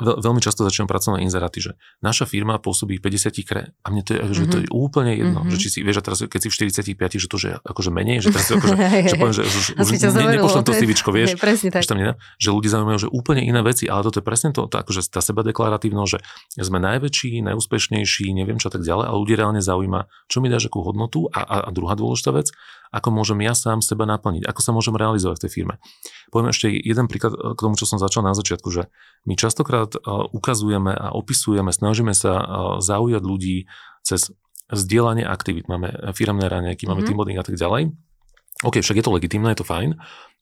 veľmi často začínam pracovať na inzeráty, že naša firma pôsobí v 50 kre a mne to je, že to je mhm. úplne jedno, mm-hmm. že či si, vieš, a teraz keď si v 45, že to, že akože menej, že teraz akože, že poviem, že, že už, ne, nepošlem to CVčko, vieš, presne tak. Že, tam nie, že ľudí zaujímajú, že úplne iné veci, ale toto je presne to, to akože tá seba deklaratívnosť, že sme najväčší, najúspešnejší, neviem čo tak ďalej, ale ľudí reálne zaujíma, čo mi dáš akú hodnotu a, a, a druhá dôležitá vec, ako môžem ja sám seba naplniť, ako sa môžem realizovať v tej firme. Poviem ešte jeden príklad k tomu, čo som začal na začiatku, že my častokrát e, ukazujeme a opisujeme, snažíme sa e, zaujať ľudí cez vzdielanie aktivít. Máme firmné raňajky, máme mm-hmm. team building a tak ďalej. OK, však je to legitimné, je to fajn,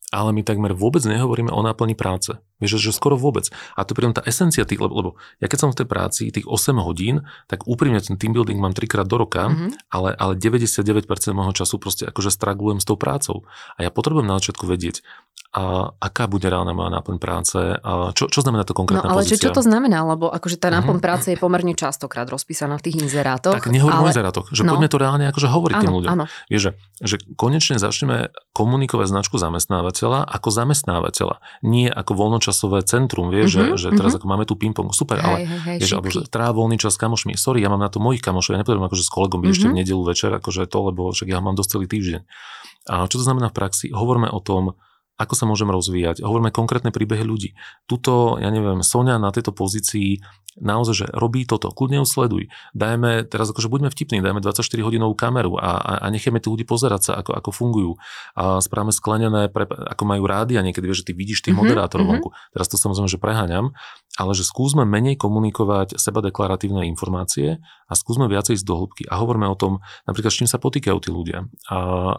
ale my takmer vôbec nehovoríme o náplni práce. Vieš, že skoro vôbec. A to je tá esencia tých, lebo, lebo ja keď som v tej práci tých 8 hodín, tak úprimne ten team building mám trikrát do roka, mm-hmm. ale, ale 99% môjho času proste akože stragulujem s tou prácou. A ja potrebujem na začiatku vedieť, a aká bude reálna moja náplň práce, a čo, čo znamená to konkrétna no, ale pozícia? čo to znamená, lebo akože tá náplň mm-hmm. práce je pomerne častokrát rozpísaná v tých inzerátoch. Tak nehovorím ale... o inzerátoch, že no. poďme to reálne akože hovoriť áno, tým ľuďom. Áno. Vieš, že, že konečne začneme komunikovať značku zamestnávateľa ako zamestnávateľa, nie ako voľnočasové centrum, vieš, mm-hmm, že, že teraz mm-hmm. ako máme tu ping-pong, super, hej, ale hej, hej, vieš, alebo, že tráv voľný čas s kamošmi, sorry, ja mám na to mojich kamošov, ja nepotrebujem akože s kolegom mm-hmm. ešte v mhm. nedelu večer, akože to, lebo však ja mám dosť celý týždeň. A čo to znamená v praxi? Hovoríme o tom, ako sa môžem rozvíjať. Hovoríme konkrétne príbehy ľudí. Tuto, ja neviem, Sonia na tejto pozícii naozaj, že robí toto, kľudne ju sleduj. Dajme, teraz akože buďme vtipní, dajme 24 hodinovú kameru a, a, a necháme tí ľudí pozerať sa, ako, ako fungujú. A správame sklenené, pre, ako majú rádi a niekedy vieš, že ty vidíš tých mm-hmm, moderátorov mm-hmm. vonku. Teraz to samozrejme, že preháňam, ale že skúsme menej komunikovať seba deklaratívne informácie a skúsme viacej ísť do hĺbky a hovoríme o tom, napríklad s čím sa potýkajú tí ľudia, a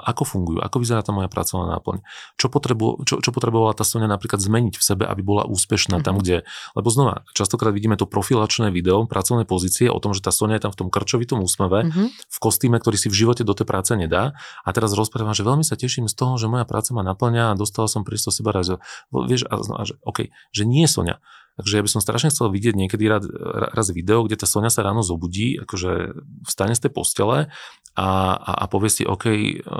ako fungujú, ako vyzerá tá moja pracovná náplň, čo, potrebu, čo, čo potrebovala tá Sonia napríklad zmeniť v sebe, aby bola úspešná tam, kde, lebo znova, častokrát vidíme to profilačné video, pracovné pozície o tom, že tá Sonia je tam v tom krčovitom úsmeve, mm-hmm. v kostýme, ktorý si v živote do tej práce nedá. A teraz rozprávam, že veľmi sa teším z toho, že moja práca ma naplňa a dostala som priestor seba raz, vieš, a, a, že, OK, že nie Sonia, Takže ja by som strašne chcel vidieť niekedy raz, raz video, kde tá Sonia sa ráno zobudí, akože vstane z tej postele a, a, a povie si, OK,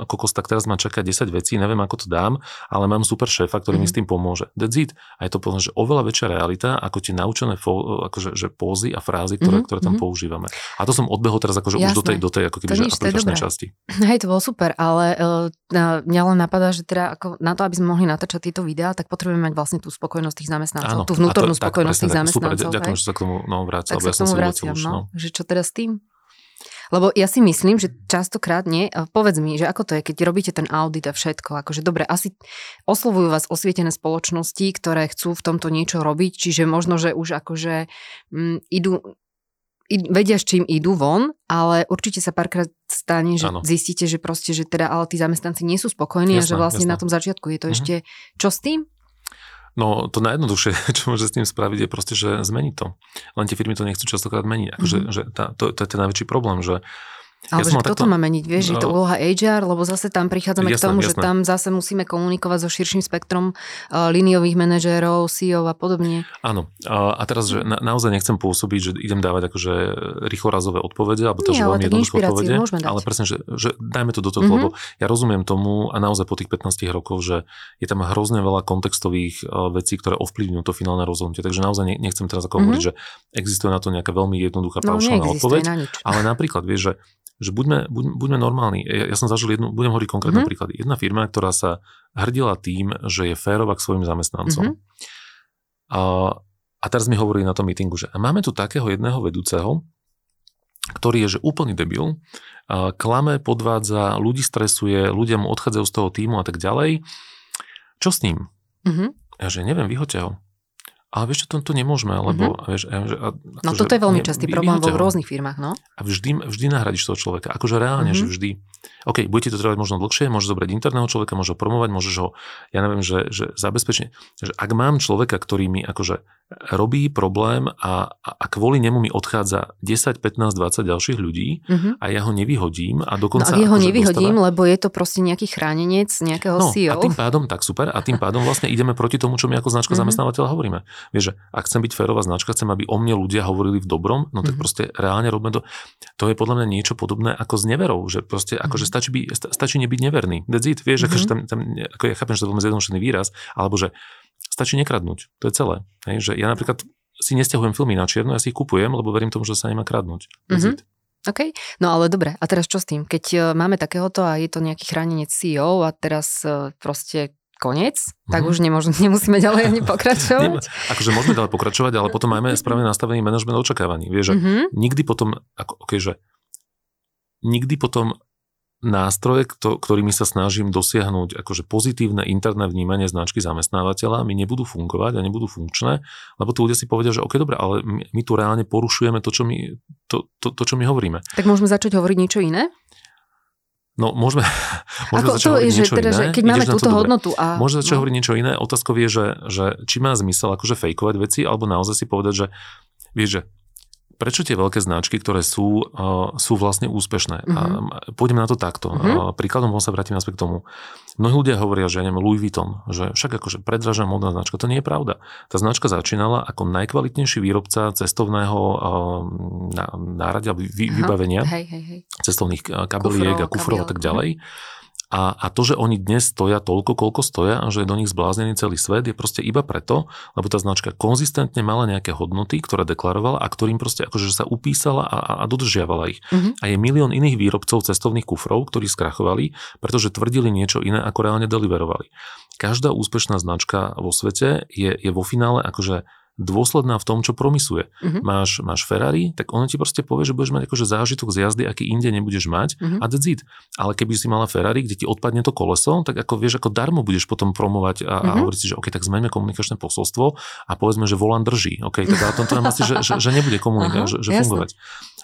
kokos, tak teraz ma čaká 10 vecí, neviem, ako to dám, ale mám super šéfa, ktorý mm-hmm. mi s mhm. tým pomôže. That's it. A je to povedané, že oveľa väčšia realita, ako tie naučené fo, akože, že pózy a frázy, ktoré, mm-hmm. ktoré tam mm-hmm. používame. A to som odbehol teraz akože už do tej, do tej ako keby, že aplikačnej časti. Hej, to bolo super, ale uh, mňa len napadá, že teda ako na to, aby sme mohli natáčať tieto videá, tak potrebujeme mať vlastne tú spokojnosť tých zamestnancov, Áno, tú vnútornú to, spokojnosť tých zamestnancov. Super, ďakujem, že sa k tomu no, vrácal. Tak sa k tomu vraciam, no, no. Že čo teraz s tým? Lebo ja si myslím, že častokrát nie, povedz mi, že ako to je, keď robíte ten audit a všetko, akože dobre, asi oslovujú vás osvietené spoločnosti, ktoré chcú v tomto niečo robiť, čiže možno, že už akože m, mm, idú vedia, s čím idú von, ale určite sa párkrát stane, že ano. zistíte, že proste, že teda, ale tí zamestnanci nie sú spokojní jasné, a že vlastne jasné. na tom začiatku je to uh-huh. ešte, čo s tým? No to najjednoduchšie, čo môže s tým spraviť, je proste, že zmeniť to. Len tie firmy to nechcú častokrát meniť. Akože, mm-hmm. že tá, to, to je ten najväčší problém, že ale ja že kto takto... to má meniť, vieš, no, je to no. úloha HR, lebo zase tam prichádzame jasné, k tomu, jasné. že tam zase musíme komunikovať so širším spektrom uh, líniových manažérov, CEO a podobne. Áno, a, teraz, že na, naozaj nechcem pôsobiť, že idem dávať akože rýchlorazové odpovede, alebo to, Nie, že veľmi jednoduché odpovede, ale presne, že, že dajme to do toho, mm-hmm. lebo ja rozumiem tomu a naozaj po tých 15 rokoch, že je tam hrozne veľa kontextových uh, vecí, ktoré ovplyvňujú to finálne rozhodnutie, takže naozaj ne, nechcem teraz ako mm-hmm. hovoriť, že existuje na to nejaká veľmi jednoduchá no, paušálna odpoveď, na ale napríklad, vieš, že že buďme, buď, buďme normálni. Ja, ja som zažil jednu, budem hovoriť konkrétne mm-hmm. príklady. Jedna firma, ktorá sa hrdila tým, že je férová k svojim zamestnancom. Mm-hmm. A, a teraz mi hovorí na tom meetingu, že máme tu takého jedného vedúceho, ktorý je že úplný debil, a klame, podvádza, ľudí stresuje, ľudia mu odchádzajú z toho týmu a tak ďalej. Čo s ním? Mm-hmm. Ja že neviem, vyhoďte ho ale vieš čo, to, to nemôžeme, lebo... Mm-hmm. Vieš, že, a, ako, no toto je veľmi častý problém vo rôznych firmách, no. A vždy, vždy nahradíš toho človeka. Akože reálne, mm-hmm. že vždy. OK, bude ti to trvať možno dlhšie, môžeš zobrať interného človeka, môžeš ho promovať, môžeš ho, ja neviem, že, že zabezpečne. Že ak mám človeka, ktorý mi akože robí problém a, a kvôli nemu mi odchádza 10, 15, 20 ďalších ľudí mm-hmm. a ja ho nevyhodím a dokonca... No a ho akože nevyhodím, dostáva... lebo je to proste nejaký chránenec nejakého no, CEO. a tým pádom, tak super, a tým pádom vlastne ideme proti tomu, čo my ako značka mm-hmm. zamestnávateľa hovoríme. Vieš, že ak chcem byť férová značka, chcem, aby o mne ľudia hovorili v dobrom, no tak mm-hmm. proste reálne robíme to. To je podľa mňa niečo podobné ako s neverou, že proste mm-hmm. akože stačí, by, stačí nebyť neverný. That's it, vieš, mm-hmm. akože tam, tam, ako ja chápem, že to je veľmi zjednodušený výraz, alebo že stačí nekradnúť. To je celé. Hej, že ja napríklad si nestiahujem filmy na čierno, ja si ich kupujem, lebo verím tomu, že sa nemá kradnúť. Mm-hmm. OK, no ale dobre, a teraz čo s tým? Keď uh, máme takéhoto a je to nejaký chránenec CEO a teraz uh, proste koniec, mm-hmm. tak mhm. už nemôž, nemusíme ďalej ani pokračovať. Akože môžeme ďalej pokračovať, ale potom máme správne nastavený manažment očakávaní. Vieš, že mm-hmm. nikdy potom, ako, okay, že nikdy potom nástroje, ktorými sa snažím dosiahnuť akože pozitívne interné vnímanie značky zamestnávateľa, mi nebudú fungovať a nebudú funkčné, lebo tu ľudia si povedia, že OK, dobre, ale my, my tu reálne porušujeme to čo, my, to, to, to, čo my hovoríme. Tak môžeme začať hovoriť niečo iné? No, môžeme, môžeme Ako začať to je, niečo teda, iné. Že keď máme túto to hodnotu a... Môžeme začať no. hovoriť niečo iné. Otázkou je, že, že či má zmysel akože fejkovať veci, alebo naozaj si povedať, že vieš, že prečo tie veľké značky, ktoré sú, uh, sú vlastne úspešné. Mm-hmm. A mhm. pôjdeme na to takto. Mm-hmm. Príkladom sa vrátim naspäť k tomu. Mnohí ľudia hovoria, že ja neviem, Louis Vuitton, že však akože predražná modná značka. To nie je pravda. Tá značka začínala ako najkvalitnejší výrobca cestovného alebo vy, vybavenia, hej, hej, hej. cestovných kabeliek a kufrov a tak ďalej. Mm-hmm a, a to, že oni dnes stoja toľko, koľko stoja a že je do nich zbláznený celý svet, je proste iba preto, lebo tá značka konzistentne mala nejaké hodnoty, ktoré deklarovala a ktorým proste akože sa upísala a, a dodržiavala ich. Mm-hmm. A je milión iných výrobcov cestovných kufrov, ktorí skrachovali, pretože tvrdili niečo iné, ako reálne deliverovali. Každá úspešná značka vo svete je, je vo finále akože dôsledná v tom, čo promisuje. Uh-huh. Máš, máš Ferrari, tak ono ti proste povie, že budeš mať akože zážitok z jazdy, aký inde nebudeš mať uh-huh. a that's it. Ale keby si mala Ferrari, kde ti odpadne to koleso, tak ako vieš, ako darmo budeš potom promovať a, uh-huh. a mhm. hovoriť si, že OK, tak zmeňme komunikačné posolstvo a povedzme, že volant drží. OK, tak ale to nám asi, že, že, že nebude komunikovať, uh-huh, že, že fungovať.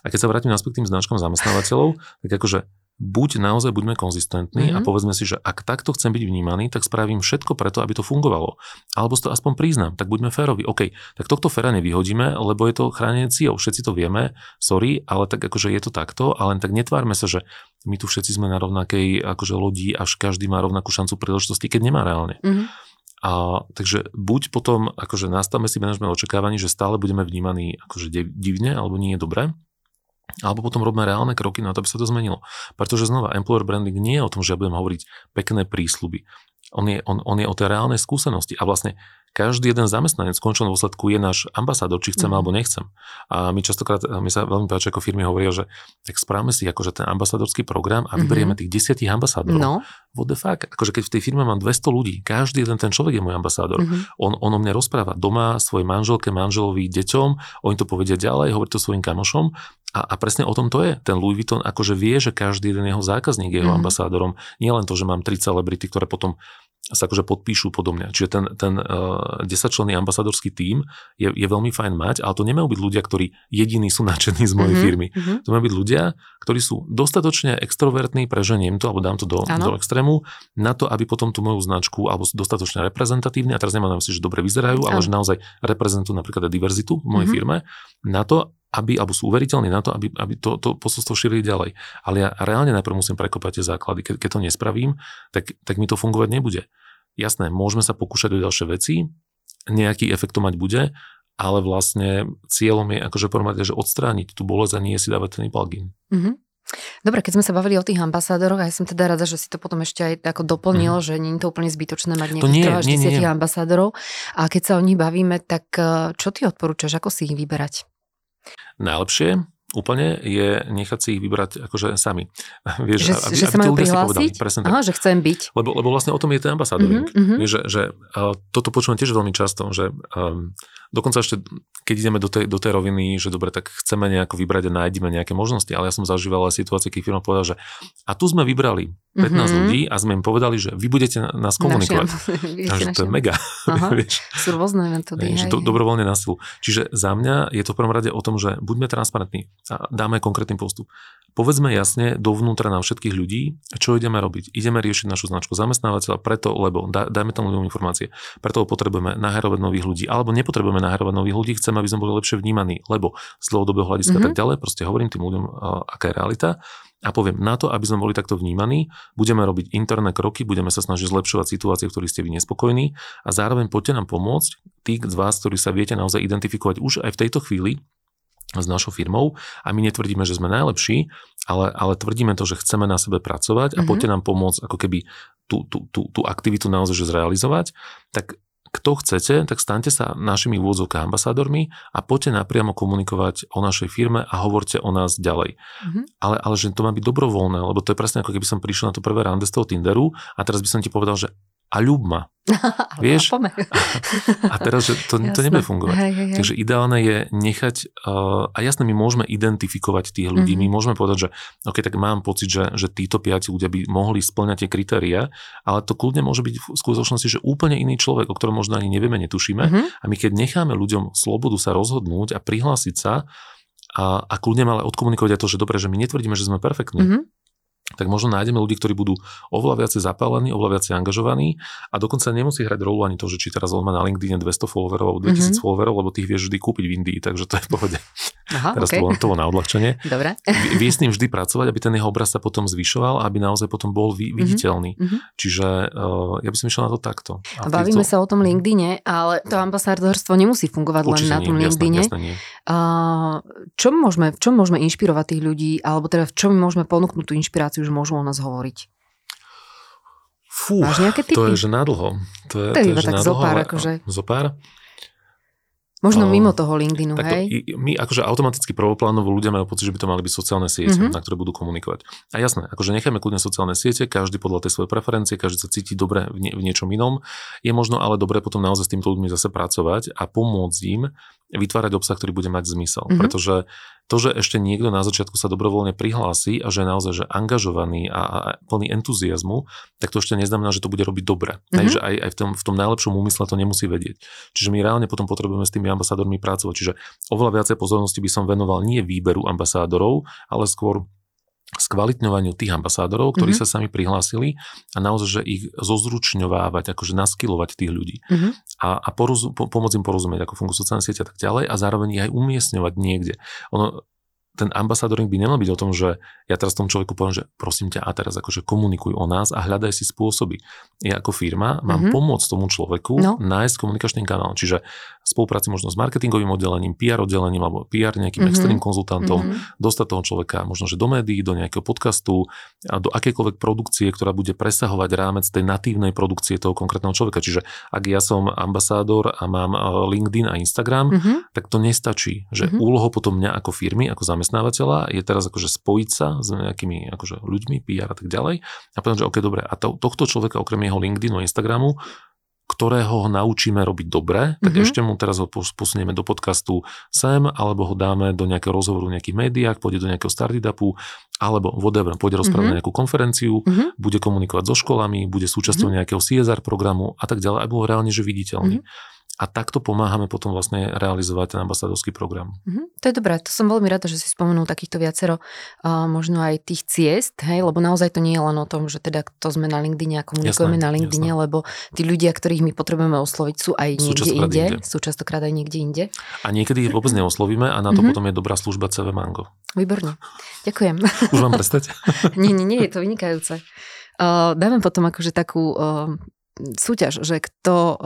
A keď sa vrátim naspäť k tým značkám zamestnávateľov, tak akože buď naozaj buďme konzistentní mm-hmm. a mhm. povedzme si, že ak takto chcem byť vnímaný, tak spravím všetko preto, aby to fungovalo. Alebo to aspoň priznám, tak buďme férovi. OK, tak tohto féra nevyhodíme, lebo je to chránenie cieľov. Všetci to vieme, sorry, ale tak akože je to takto, ale len tak netvárme sa, že my tu všetci sme na rovnakej akože lodi, až každý má rovnakú šancu príležitosti, keď nemá reálne. Mm-hmm. A, takže buď potom akože nastavme si manažment očakávaní, že stále budeme vnímaní akože divne alebo nie je dobré, alebo potom robíme reálne kroky na to, aby sa to zmenilo. Pretože znova, employer branding nie je o tom, že ja budem hovoriť pekné prísľuby. On je, on, on je o tej reálnej skúsenosti. A vlastne každý jeden zamestnanec v končnom dôsledku je náš ambasádor, či chcem mm. alebo nechcem. A my častokrát, mi sa veľmi páči, ako firmy hovoria, že tak správame si akože ten ambasádorský program a vyberieme mm-hmm. tých desiatich ambasádorov. No. What the fuck? Akože keď v tej firme mám 200 ľudí, každý jeden ten človek je môj ambasádor. Mm-hmm. On, on o mne rozpráva doma svojej manželke, manželovi, deťom, oni to povedia ďalej, hovorí to svojim kamošom a, a presne o tom to je. Ten Louis Vuitton akože vie, že každý jeden jeho zákazník je jeho mm-hmm. ambasádorom. Nie len to, že mám tri celebrity, ktoré potom sa akože podpíšu podobne. Čiže ten, ten uh, 10-členný ambasadorský tím je, je veľmi fajn mať, ale to nemajú byť ľudia, ktorí jediní sú nadšení z mojej mm-hmm. firmy. Mm-hmm. To majú byť ľudia, ktorí sú dostatočne extrovertní, preženiem to, alebo dám to do, do extrému, na to, aby potom tú moju značku, alebo sú dostatočne reprezentatívni, a teraz nemám na mysli, že dobre vyzerajú, ale že naozaj reprezentujú napríklad aj diverzitu v mojej mm-hmm. firme, na to, aby, alebo sú uveriteľní na to, aby, aby to, to posolstvo šírili ďalej. Ale ja reálne najprv musím prekopať tie základy. Ke, keď to nespravím, tak, tak mi to fungovať nebude. Jasné, môžeme sa pokúšať o ďalšie veci, nejaký efekt to mať bude, ale vlastne cieľom je akože poromať, že odstrániť tú bolesť a nie si dávať ten plugin. Mm-hmm. Dobre, keď sme sa bavili o tých ambasádoroch, a ja som teda rada, že si to potom ešte aj ako doplnil, mm. že nie je to úplne zbytočné mať nejakých 40 ambasádorov. A keď sa o nich bavíme, tak eh, čo ty odporúčaš, ako si ich vyberať? Najlepšie úplne je nechať si ich vybrať akože sami. Vieš, že, aby, že aby sa majú prihlásiť? Presne tak. Aha, že chcem byť. Lebo, lebo vlastne o tom je ten ambasádoring. Mm-hmm. Vieš, že, že uh, toto počúvam tiež veľmi často, že um, dokonca ešte, keď ideme do tej, do tej roviny, že dobre, tak chceme nejako vybrať a nájdeme nejaké možnosti, ale ja som zažíval aj situácie, keď firma povedala, že a tu sme vybrali 15 mm-hmm. ľudí a sme im povedali, že vy budete nás komunikovať. a že to je mega. Aha, vieš. Sú rôzne metódy. Že to, dobrovoľne na silu. Čiže za mňa je to v prvom rade o tom, že buďme transparentní a dáme konkrétny postup. Povedzme jasne dovnútra na všetkých ľudí, čo ideme robiť. Ideme riešiť našu značku zamestnávateľa preto, lebo dajme tam ľuďom informácie. Preto potrebujeme naherovať nových ľudí, alebo nepotrebujeme naherovať nových ľudí, chceme, aby sme boli lepšie vnímaní, lebo z dlhodobého hľadiska mm-hmm. tak ďalej, proste hovorím tým ľuďom, aká je realita a poviem, na to, aby sme boli takto vnímaní, budeme robiť interné kroky, budeme sa snažiť zlepšovať situácie, v ktorých ste vy nespokojní a zároveň poďte nám pomôcť, tí z vás, ktorí sa viete naozaj identifikovať už aj v tejto chvíli, s našou firmou a my netvrdíme, že sme najlepší, ale, ale tvrdíme to, že chceme na sebe pracovať a mm-hmm. poďte nám pomôcť ako keby tú, tú, tú, tú aktivitu naozaj že zrealizovať, tak kto chcete, tak staňte sa našimi úvodzovkami ambasádormi a poďte napriamo komunikovať o našej firme a hovorte o nás ďalej. Mm-hmm. Ale, ale že to má byť dobrovoľné, lebo to je presne ako keby som prišiel na to prvé rande z toho Tinderu a teraz by som ti povedal, že a ľub ma. Vieš? A, teraz, že to, to nebude fungovať. Hej, hej, hej. Takže ideálne je nechať, uh, a jasne, my môžeme identifikovať tých ľudí, mm-hmm. my môžeme povedať, že OK, tak mám pocit, že, že títo piati ľudia by mohli splňať tie kritéria, ale to kľudne môže byť v skutočnosti, že úplne iný človek, o ktorom možno ani nevieme, netušíme. Mm-hmm. A my keď necháme ľuďom slobodu sa rozhodnúť a prihlásiť sa, a, a kľudne ale odkomunikovať aj to, že dobre, že my netvrdíme, že sme perfektní, mm-hmm tak možno nájdeme ľudí, ktorí budú oveľa viacej zapálení, oveľa viacej angažovaní a dokonca nemusí hrať rolu ani to, že či teraz on má na LinkedIn 200 followerov alebo 2000 mm-hmm. followerov, lebo tých vieš vždy kúpiť v Indii, takže to je v pohode. Aha, teraz okay. to, bolo, to na odľahčenie. Dobre. Vie s ním vždy pracovať, aby ten jeho obraz sa potom zvyšoval, aby naozaj potom bol vy, mhm. viditeľný. Mm-hmm. Čiže uh, ja by som išiel na to takto. A Bavíme týchto... sa o tom LinkedIne, ale to ambasádorstvo nemusí fungovať Určite len na tom nie, LinkedIne. Jasné, jasné nie. Uh, čo, môžeme, čo môžeme inšpirovať tých ľudí, alebo teda v čom môžeme ponúknuť tú inšpiráciu, že môžu o nás hovoriť? Fú, Máš nejaké typy? to je že nadlho. To je, to je, to je že tak nadlho, zopár, akože. Zopár? Možno mimo toho LinkedInu, takto, hej? My akože automaticky prvoplánovo ľudia majú pocit, že by to mali byť sociálne siete, mm-hmm. na ktoré budú komunikovať. A jasné, akože necháme kľudne sociálne siete, každý podľa tej svojej preferencie, každý sa cíti dobre v, nie, v niečom inom. Je možno ale dobre potom naozaj s týmto ľuďmi zase pracovať a pomôcť im vytvárať obsah, ktorý bude mať zmysel. Mm-hmm. Pretože to, že ešte niekto na začiatku sa dobrovoľne prihlási a že je naozaj že angažovaný a, a plný entuziasmu, tak to ešte neznamená, že to bude robiť dobre. Mm-hmm. Takže aj, aj v, tom, v tom najlepšom úmysle to nemusí vedieť. Čiže my reálne potom potrebujeme s tými ambasádormi pracovať. Čiže oveľa viacej pozornosti by som venoval nie výberu ambasádorov, ale skôr skvalitňovaniu tých ambasádorov, ktorí mm-hmm. sa sami prihlásili a naozaj, že ich zozručňovávať, akože naskilovať tých ľudí mm-hmm. a, a porozum, po, pomôcť im porozumieť, ako fungujú sociálne siete a tak ďalej a zároveň ich aj umiestňovať niekde. Ono, ten ambasadoring by nemal byť o tom, že ja teraz tomu človeku poviem, že prosím ťa a teraz akože komunikuj o nás a hľadaj si spôsoby. Ja ako firma mám mm-hmm. pomôcť tomu človeku no. nájsť komunikačný kanál. Čiže spolupráci možno s marketingovým oddelením, PR oddelením alebo PR nejakým mm-hmm. externým konzultantom, mm-hmm. dostať toho človeka možno, že do médií, do nejakého podcastu a do akékoľvek produkcie, ktorá bude presahovať rámec tej natívnej produkcie toho konkrétneho človeka. Čiže ak ja som ambasádor a mám eh, LinkedIn a Instagram, mm-hmm. tak to nestačí. Že mm-hmm. úlohou potom mňa ako firmy, ako zamestnávateľa je teraz akože spojiť sa s nejakými akože ľuďmi, PR a tak ďalej a povedať, že OK, dobre, a to, tohto človeka okrem jeho LinkedInu a Instagramu ktorého ho naučíme robiť dobre, tak mm-hmm. ešte mu teraz ho posunieme do podcastu sem, alebo ho dáme do nejakého rozhovoru v nejakých médiách, pôjde do nejakého startupu, alebo whatever, pôjde rozprávať mm-hmm. nejakú konferenciu, mm-hmm. bude komunikovať so školami, bude súčasťou mm-hmm. nejakého CSR programu a tak ďalej, aby bol reálne že viditeľný. Mm-hmm. A takto pomáhame potom vlastne realizovať ten ambasadorský program. Mm-hmm. To je dobré, to som veľmi rada, že si spomenul takýchto viacero uh, možno aj tých ciest, hej, lebo naozaj to nie je len o tom, že teda to sme na LinkedIn a komunikujeme jasné, na LinkedIn, jasné. lebo tí ľudia, ktorých my potrebujeme osloviť, sú aj niekde sú inde, inde, sú častokrát aj niekde inde. A niekedy ich vôbec neoslovíme a na to mm-hmm. potom je dobrá služba CV Mango. Výborne, ďakujem. Už vám prestať? nie, nie, nie, je to vynikajúce. Uh, dáme potom akože takú uh, súťaž, že kto uh,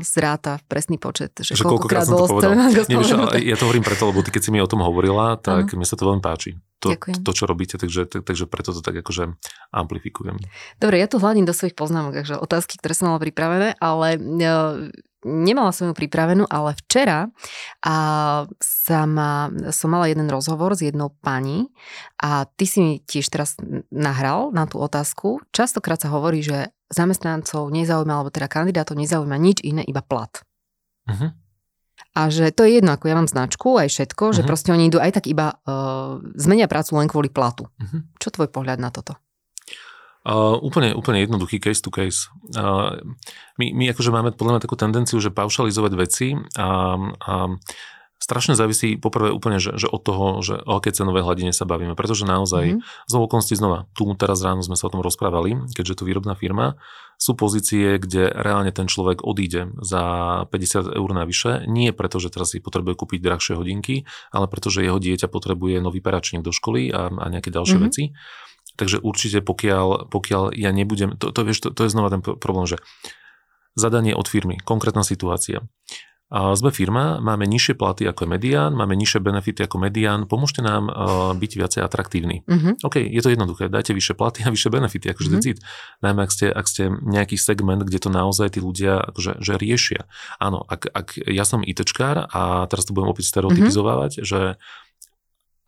zráta presný počet, že, že koľkokrát bol to povedal. Nie, vieš, ja to hovorím preto, lebo ty keď si mi o tom hovorila, tak uh-huh. mi sa to veľmi páči. To, to, čo robíte, takže, takže preto to tak akože amplifikujem. Dobre, ja tu hľadím do svojich poznámok, takže otázky, ktoré som mala pripravené, ale uh, nemala som ju pripravenú, ale včera a sa ma, som mala jeden rozhovor s jednou pani a ty si mi tiež teraz nahral na tú otázku. Častokrát sa hovorí, že zamestnancov nezaujíma, alebo teda kandidátov nezaujíma nič iné, iba plat. Uh-huh. A že to je jedno, ako ja mám značku, aj všetko, uh-huh. že mhm. proste oni idú aj tak iba uh, zmenia prácu len kvôli platu. Uh-huh. Čo tvoj pohľad na toto? Uh, úplne, úplne jednoduchý case to case. Uh, my, my akože máme podľa mňa takú tendenciu, že paušalizovať veci a, a strašne závisí poprvé úplne, že, že od toho, že o akej cenovej hladine sa bavíme. Pretože naozaj, mm-hmm. z okolností znova, tu teraz ráno sme sa o tom rozprávali, keďže to výrobná firma, sú pozície, kde reálne ten človek odíde za 50 eur navyše, nie preto, že teraz si potrebuje kúpiť drahšie hodinky, ale preto, že jeho dieťa potrebuje nový peračník do školy a, a nejaké ďalšie mm-hmm. veci. Takže určite pokiaľ, pokiaľ ja nebudem, to, to, vieš, to, to je znova ten problém, že zadanie od firmy, konkrétna situácia. A sme firma, máme nižšie platy ako je medián, máme nižšie benefity ako medián, pomôžte nám uh, byť viacej atraktívni. Uh-huh. OK, je to jednoduché, dajte vyššie platy a vyššie benefity, akože uh-huh. decid. Najmä ak ste, ak ste nejaký segment, kde to naozaj tí ľudia akože, že riešia. Áno, ak, ak ja som ITčkár a teraz to budem opäť stereotypizovať, uh-huh. že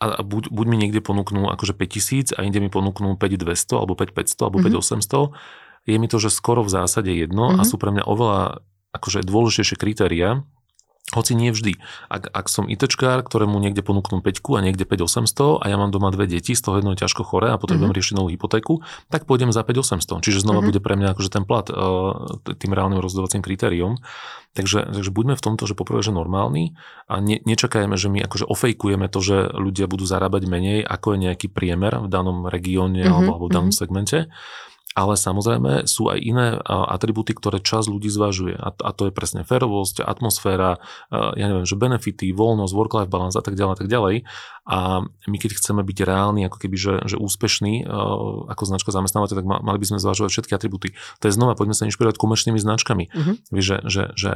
a buď, buď mi niekde ponúknú akože 5000 a inde mi ponúknú 5200 alebo 5500 alebo mm-hmm. 5800, je mi to, že skoro v zásade jedno mm-hmm. a sú pre mňa oveľa akože dôležitejšie kritéria, hoci nie vždy. Ak, ak som ITčkár, ktorému niekde ponúknú 5 a niekde 5800 a ja mám doma dve deti, z toho jedno je ťažko chore a potrebujem mm-hmm. riešiť novú hypotéku, tak pôjdem za 5800. Čiže znova mm-hmm. bude pre mňa akože ten plat uh, tým reálnym rozhodovacím kritériom. Takže, takže buďme v tomto, že poprvé, že normálni a ne, nečakajme, že my akože ofejkujeme to, že ľudia budú zarábať menej, ako je nejaký priemer v danom regióne mm-hmm. alebo, alebo v danom mm-hmm. segmente ale samozrejme sú aj iné atributy, ktoré čas ľudí zvažuje. A, a to je presne férovosť, atmosféra, ja neviem, že benefity, voľnosť, work-life balance a tak ďalej a tak ďalej. A my keď chceme byť reálni, ako keby, že, že úspešní ako značka zamestnávateľ, tak mali by sme zvažovať všetky atributy. To je znova, poďme sa inšpirovať komerčnými značkami. Uh-huh. Vieš, že, že, že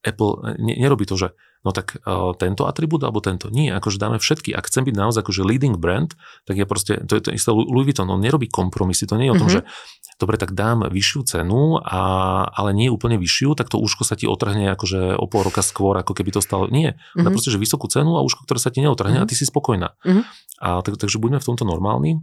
Apple ne, nerobí to, že no tak uh, tento atribút alebo tento. Nie, akože dáme všetky. Ak chcem byť naozaj akože leading brand, tak ja proste, to je to isté Louis Vuitton, on nerobí kompromisy, to nie je o tom, mm-hmm. že dobre, tak dám vyššiu cenu, a, ale nie úplne vyššiu, tak to úško sa ti otrhne akože o pol roka skôr, ako keby to stalo. Nie, mm-hmm. proste, že vysokú cenu a úško, ktoré sa ti neotrhne mm-hmm. a ty si spokojná. Mm-hmm. A tak, takže buďme v tomto normálni.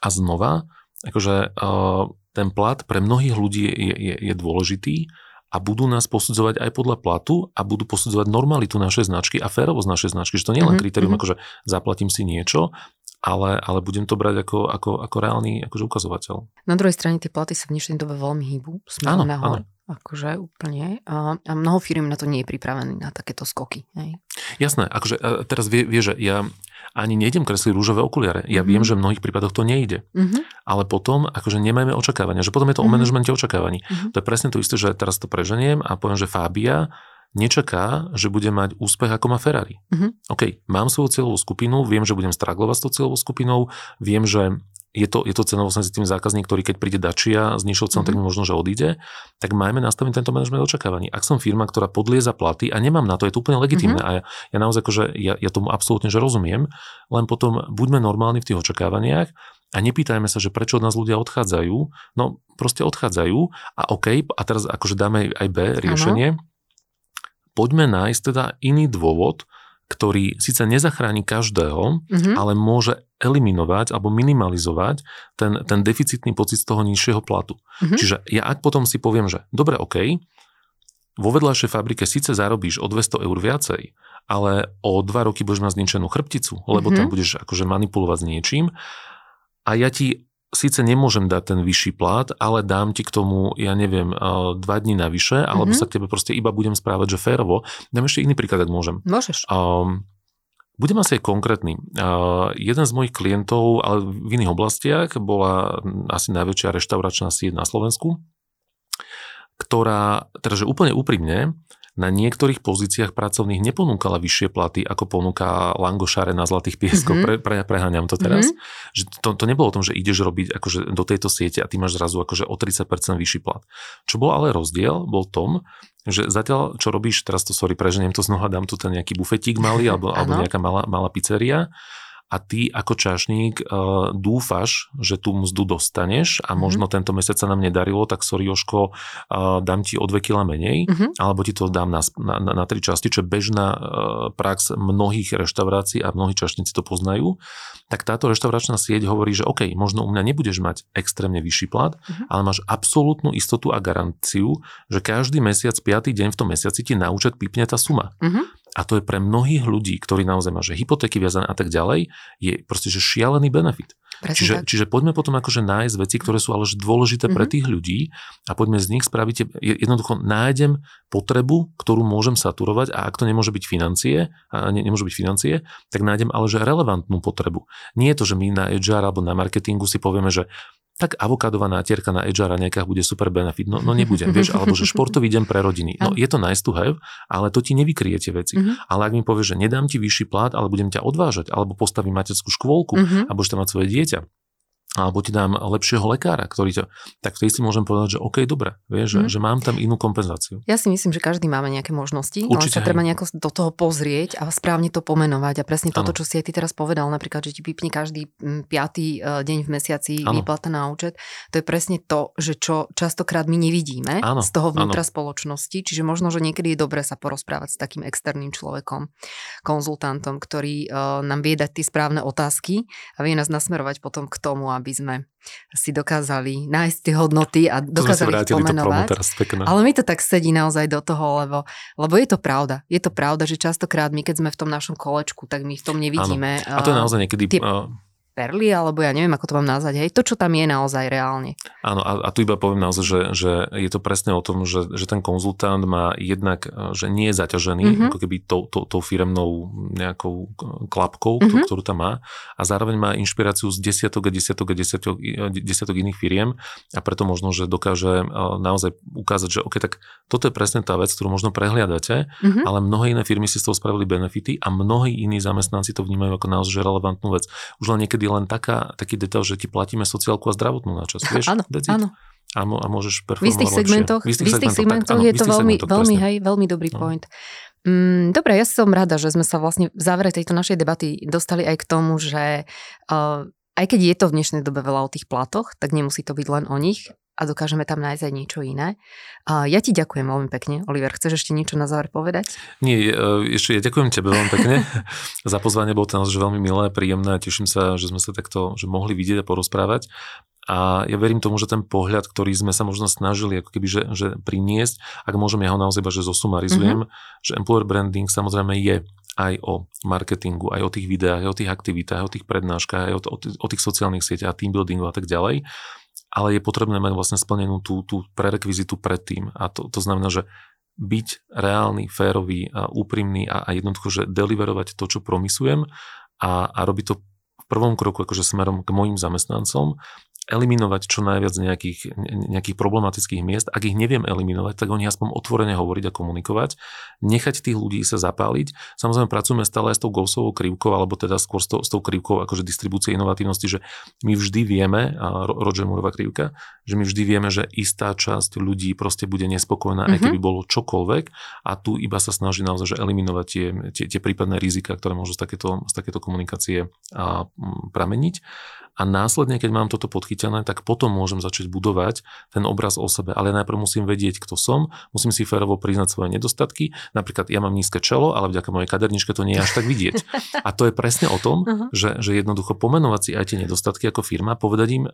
A znova, akože uh, ten plat pre mnohých ľudí je, je, je dôležitý, a budú nás posudzovať aj podľa platu a budú posudzovať normalitu našej značky a férovosť našej značky. Že to nie je len mm-hmm. kritérium, mm-hmm. akože zaplatím si niečo, ale, ale budem to brať ako, ako, ako reálny akože ukazovateľ. Na druhej strane tie platy sa v dnešnej dobe veľmi hýbu. Áno, nahor. Áno. Akože úplne. A, a mnoho firm na to nie je pripravený, na takéto skoky. Hej. Jasné, akože teraz vie, vie, že ja ani nejdem kresliť rúžové okuliare. Ja mm-hmm. viem, že v mnohých prípadoch to nejde. Mm-hmm. Ale potom, akože nemáme očakávania. Že potom je to mm-hmm. o manažmente očakávaní. Mm-hmm. To je presne to isté, že teraz to preženiem a poviem, že Fábia nečaká, že bude mať úspech ako má Ferrari. Mm-hmm. OK, mám svoju cieľovú skupinu, viem, že budem straglovať s tou cieľovou skupinou, viem, že je to, je to cenovo senzitívny zákazník, ktorý keď príde Dacia s nižšou cenou, mm-hmm. tak možno, že odíde, tak majme nastaviť tento manažment očakávaní. Ak som firma, ktorá podlieza platy a nemám na to, je to úplne legitimné mm-hmm. a ja, ja naozaj akože, ja, ja tomu absolútne že rozumiem, len potom buďme normálni v tých očakávaniach a nepýtajme sa, že prečo od nás ľudia odchádzajú. No proste odchádzajú a OK, a teraz akože dáme aj B riešenie. Ano. Poďme nájsť teda iný dôvod, ktorý síce nezachráni každého, mm-hmm. ale môže eliminovať alebo minimalizovať ten, ten deficitný pocit z toho nižšieho platu. Mm-hmm. Čiže ja ak potom si poviem, že dobre, OK, vo vedľajšej fabrike síce zarobíš o 200 eur viacej, ale o dva roky budeš mať zničenú chrbticu, lebo mm-hmm. tam budeš akože manipulovať s niečím. A ja ti síce nemôžem dať ten vyšší plat, ale dám ti k tomu, ja neviem, uh, dva dní navyše, alebo mm-hmm. sa k tebe proste iba budem správať, že férovo. Dám ešte iný príklad, ak môžem. Môžeš. Um, budem asi aj konkrétny. Uh, jeden z mojich klientov, ale v iných oblastiach, bola asi najväčšia reštauračná sieť na Slovensku, ktorá, teda že úplne úprimne, na niektorých pozíciách pracovných neponúkala vyššie platy, ako ponúka Langošare na Zlatých pieskoch. Mm-hmm. Pre, pre, preháňam to teraz. Mm-hmm. Že to, to nebolo o tom, že ideš robiť akože do tejto siete a ty máš zrazu akože o 30% vyšší plat. Čo bol ale rozdiel, bol tom, že zatiaľ, čo robíš, teraz to sorry, preženiem to znova, dám tu ten nejaký bufetík malý alebo, alebo nejaká malá, malá pizzeria, a ty ako čašník uh, dúfaš, že tú mzdu dostaneš a mhm. možno mm-hmm. tento mesiac sa nám nedarilo, tak sorry Joško, uh, dám ti o 2 kg menej, mm-hmm. alebo ti to dám na, na, na, tri časti, čo je bežná uh, prax mnohých reštaurácií a mnohí čašníci to poznajú, tak táto reštauračná sieť hovorí, že OK, možno u mňa nebudeš mať extrémne vyšší plat, mm-hmm. ale máš absolútnu istotu a garanciu, že každý mesiac, piatý deň v tom mesiaci ti na účet pípne tá suma. Mm-hmm. A to je pre mnohých ľudí, ktorí naozaj má, že hypotéky viazané a tak ďalej, je proste, že šialený benefit. čiže, čiže poďme potom akože nájsť veci, ktoré sú ale dôležité mm-hmm. pre mhm. tých ľudí a poďme z nich spraviť, jednoducho nájdem potrebu, ktorú môžem saturovať a ak to nemôže byť financie, a ne, nemôže byť financie, tak nájdem ale že relevantnú potrebu. Nie je to, že my na HR alebo na marketingu si povieme, že tak avokádová nátierka na HR nejaká bude super benefit. No, no nebudem, vieš, alebo že športový deň pre rodiny. No je to nice to have, ale to ti nevykrie tie veci. Mm-hmm. Ale ak mi povieš, že nedám ti vyšší plat, ale budem ťa odvážať, alebo postavím materskú škôlku mm-hmm. a budeš tam mať svoje dieťa, alebo ti dám lepšieho lekára, ktorý ťa... Tak vtedy si môžem povedať, že OK, dobre, vieš, mm. že, mhm. že mám tam inú kompenzáciu. Ja si myslím, že každý máme nejaké možnosti, Určite, ale sa treba nejako do toho pozrieť a správne to pomenovať. A presne toto, ano. čo si aj ty teraz povedal, napríklad, že ti vypne každý piatý e, deň v mesiaci ano. výplata na účet, to je presne to, že čo častokrát my nevidíme ano. z toho vnútra ano. spoločnosti. Čiže možno, že niekedy je dobré sa porozprávať s takým externým človekom, konzultantom, ktorý uh, nám vie dať tie správne otázky a vie nás nasmerovať potom k tomu, aby sme si dokázali nájsť tie hodnoty a dokázali ich pomenovať. Teraz, Ale mi to tak sedí naozaj do toho, lebo, lebo je to pravda. Je to pravda, že častokrát my, keď sme v tom našom kolečku, tak my v tom nevidíme. Ano. A to je naozaj niekedy... Tie perly, alebo ja neviem, ako to mám nazvať, hej, to, čo tam je naozaj reálne. Áno, a, a tu iba poviem naozaj, že, že je to presne o tom, že, že ten konzultant má jednak, že nie je zaťažený, mm-hmm. ako keby tou, tou, tou firemnou nejakou klapkou, mm-hmm. ktorú, tam má, a zároveň má inšpiráciu z desiatok a desiatok a desiatok, desiatok iných firiem a preto možno, že dokáže naozaj ukázať, že OK, tak toto je presne tá vec, ktorú možno prehliadate, mm-hmm. ale mnohé iné firmy si z toho spravili benefity a mnohí iní zamestnanci to vnímajú ako naozaj relevantnú vec. Už len niekedy niekedy len taká, taký detail, že ti platíme sociálku a zdravotnú na čas. Vieš, áno, áno. A, a môžeš performovať V istých segmentoch, v istých, v istých segmentoch, tak, áno, je to veľmi, veľmi, hej, veľmi dobrý no. point. Mm, dobre, ja som rada, že sme sa vlastne v závere tejto našej debaty dostali aj k tomu, že uh, aj keď je to v dnešnej dobe veľa o tých platoch, tak nemusí to byť len o nich a dokážeme tam nájsť aj niečo iné. A ja ti ďakujem veľmi pekne. Oliver, chceš ešte niečo na záver povedať? Nie, e, ešte ja ďakujem tebe veľmi pekne za pozvanie. Bolo to naozaj veľmi milé, príjemné a teším sa, že sme sa takto že mohli vidieť a porozprávať. A ja verím tomu, že ten pohľad, ktorý sme sa možno snažili ako keby, že, že priniesť, ak môžem ja ho naozaj iba, že zosumarizujem, mm-hmm. že employer branding samozrejme je aj o marketingu, aj o tých videách, aj o tých aktivitách, aj o tých prednáškach, aj o, o, o tých sociálnych sieťach, team buildingu a tak ďalej ale je potrebné mať vlastne splnenú tú, tú prerekvizitu predtým. A to, to znamená, že byť reálny, férový, a úprimný a, a jednoducho, že deliverovať to, čo promysujem a, a robiť to v prvom kroku akože smerom k mojim zamestnancom eliminovať čo najviac nejakých, nejakých problematických miest. Ak ich neviem eliminovať, tak oni aspoň otvorene hovoriť a komunikovať, nechať tých ľudí sa zapáliť. Samozrejme, pracujeme stále aj s tou Gaussovou krivkou, alebo teda skôr s tou, s tou krivkou akože distribúcie inovatívnosti, že my vždy vieme, a Roger Mooreova krivka, že my vždy vieme, že istá časť ľudí proste bude nespokojná, mm-hmm. aj keby mhm. bolo čokoľvek a tu iba sa snaží naozaj že eliminovať tie, tie, tie prípadné rizika, ktoré môžu z takéto, z takéto komunikácie a, prameniť a následne, keď mám toto podchytené, tak potom môžem začať budovať ten obraz o sebe. Ale najprv musím vedieť, kto som, musím si férovo priznať svoje nedostatky. Napríklad ja mám nízke čelo, ale vďaka mojej kaderničke to nie je až tak vidieť. A to je presne o tom, uh-huh. že, že jednoducho pomenovať si aj tie nedostatky ako firma, povedať im,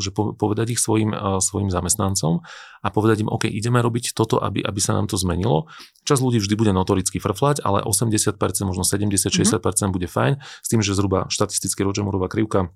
že povedať ich svojim, svojim zamestnancom a povedať im, OK, ideme robiť toto, aby, aby sa nám to zmenilo. Čas ľudí vždy bude notoricky frflať, ale 80%, možno 70-60% uh-huh. bude fajn, s tým, že zhruba štatisticky Roger Mooreová krivka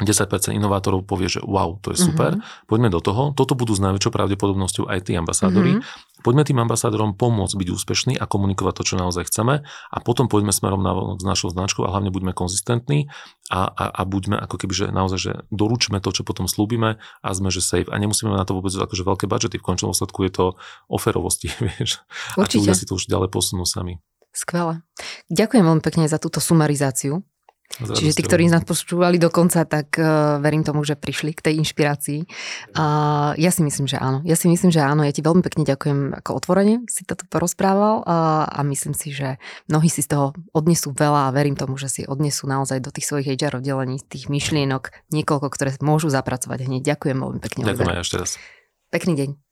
10% inovátorov povie, že wow, to je super, mm-hmm. poďme do toho. Toto budú s najväčšou pravdepodobnosťou aj tí ambasádori. Mm-hmm. Poďme tým ambasádorom pomôcť byť úspešní a komunikovať to, čo naozaj chceme a potom poďme smerom na s našou značkou a hlavne buďme konzistentní a, a, a buďme ako keby, že naozaj, že doručme to, čo potom slúbime a sme, že safe. A nemusíme na to vôbec akože veľké budžety, v končnom dôsledku je to o ferovosti, vieš. Určite. A tí si to už ďalej posunú sami. Skvelé. Ďakujem veľmi pekne za túto sumarizáciu. Čiže tí, ktorí nás počúvali do konca, tak uh, verím tomu, že prišli k tej inšpirácii. Uh, ja si myslím, že áno. Ja si myslím, že áno. Ja ti veľmi pekne ďakujem ako otvorene, si to tu porozprával uh, a myslím si, že mnohí si z toho odnesú veľa a verím tomu, že si odnesú naozaj do tých svojich HR oddelení, tých myšlienok niekoľko, ktoré môžu zapracovať hneď. Ďakujem veľmi pekne. Ďakujem aj ešte raz. Pekný deň.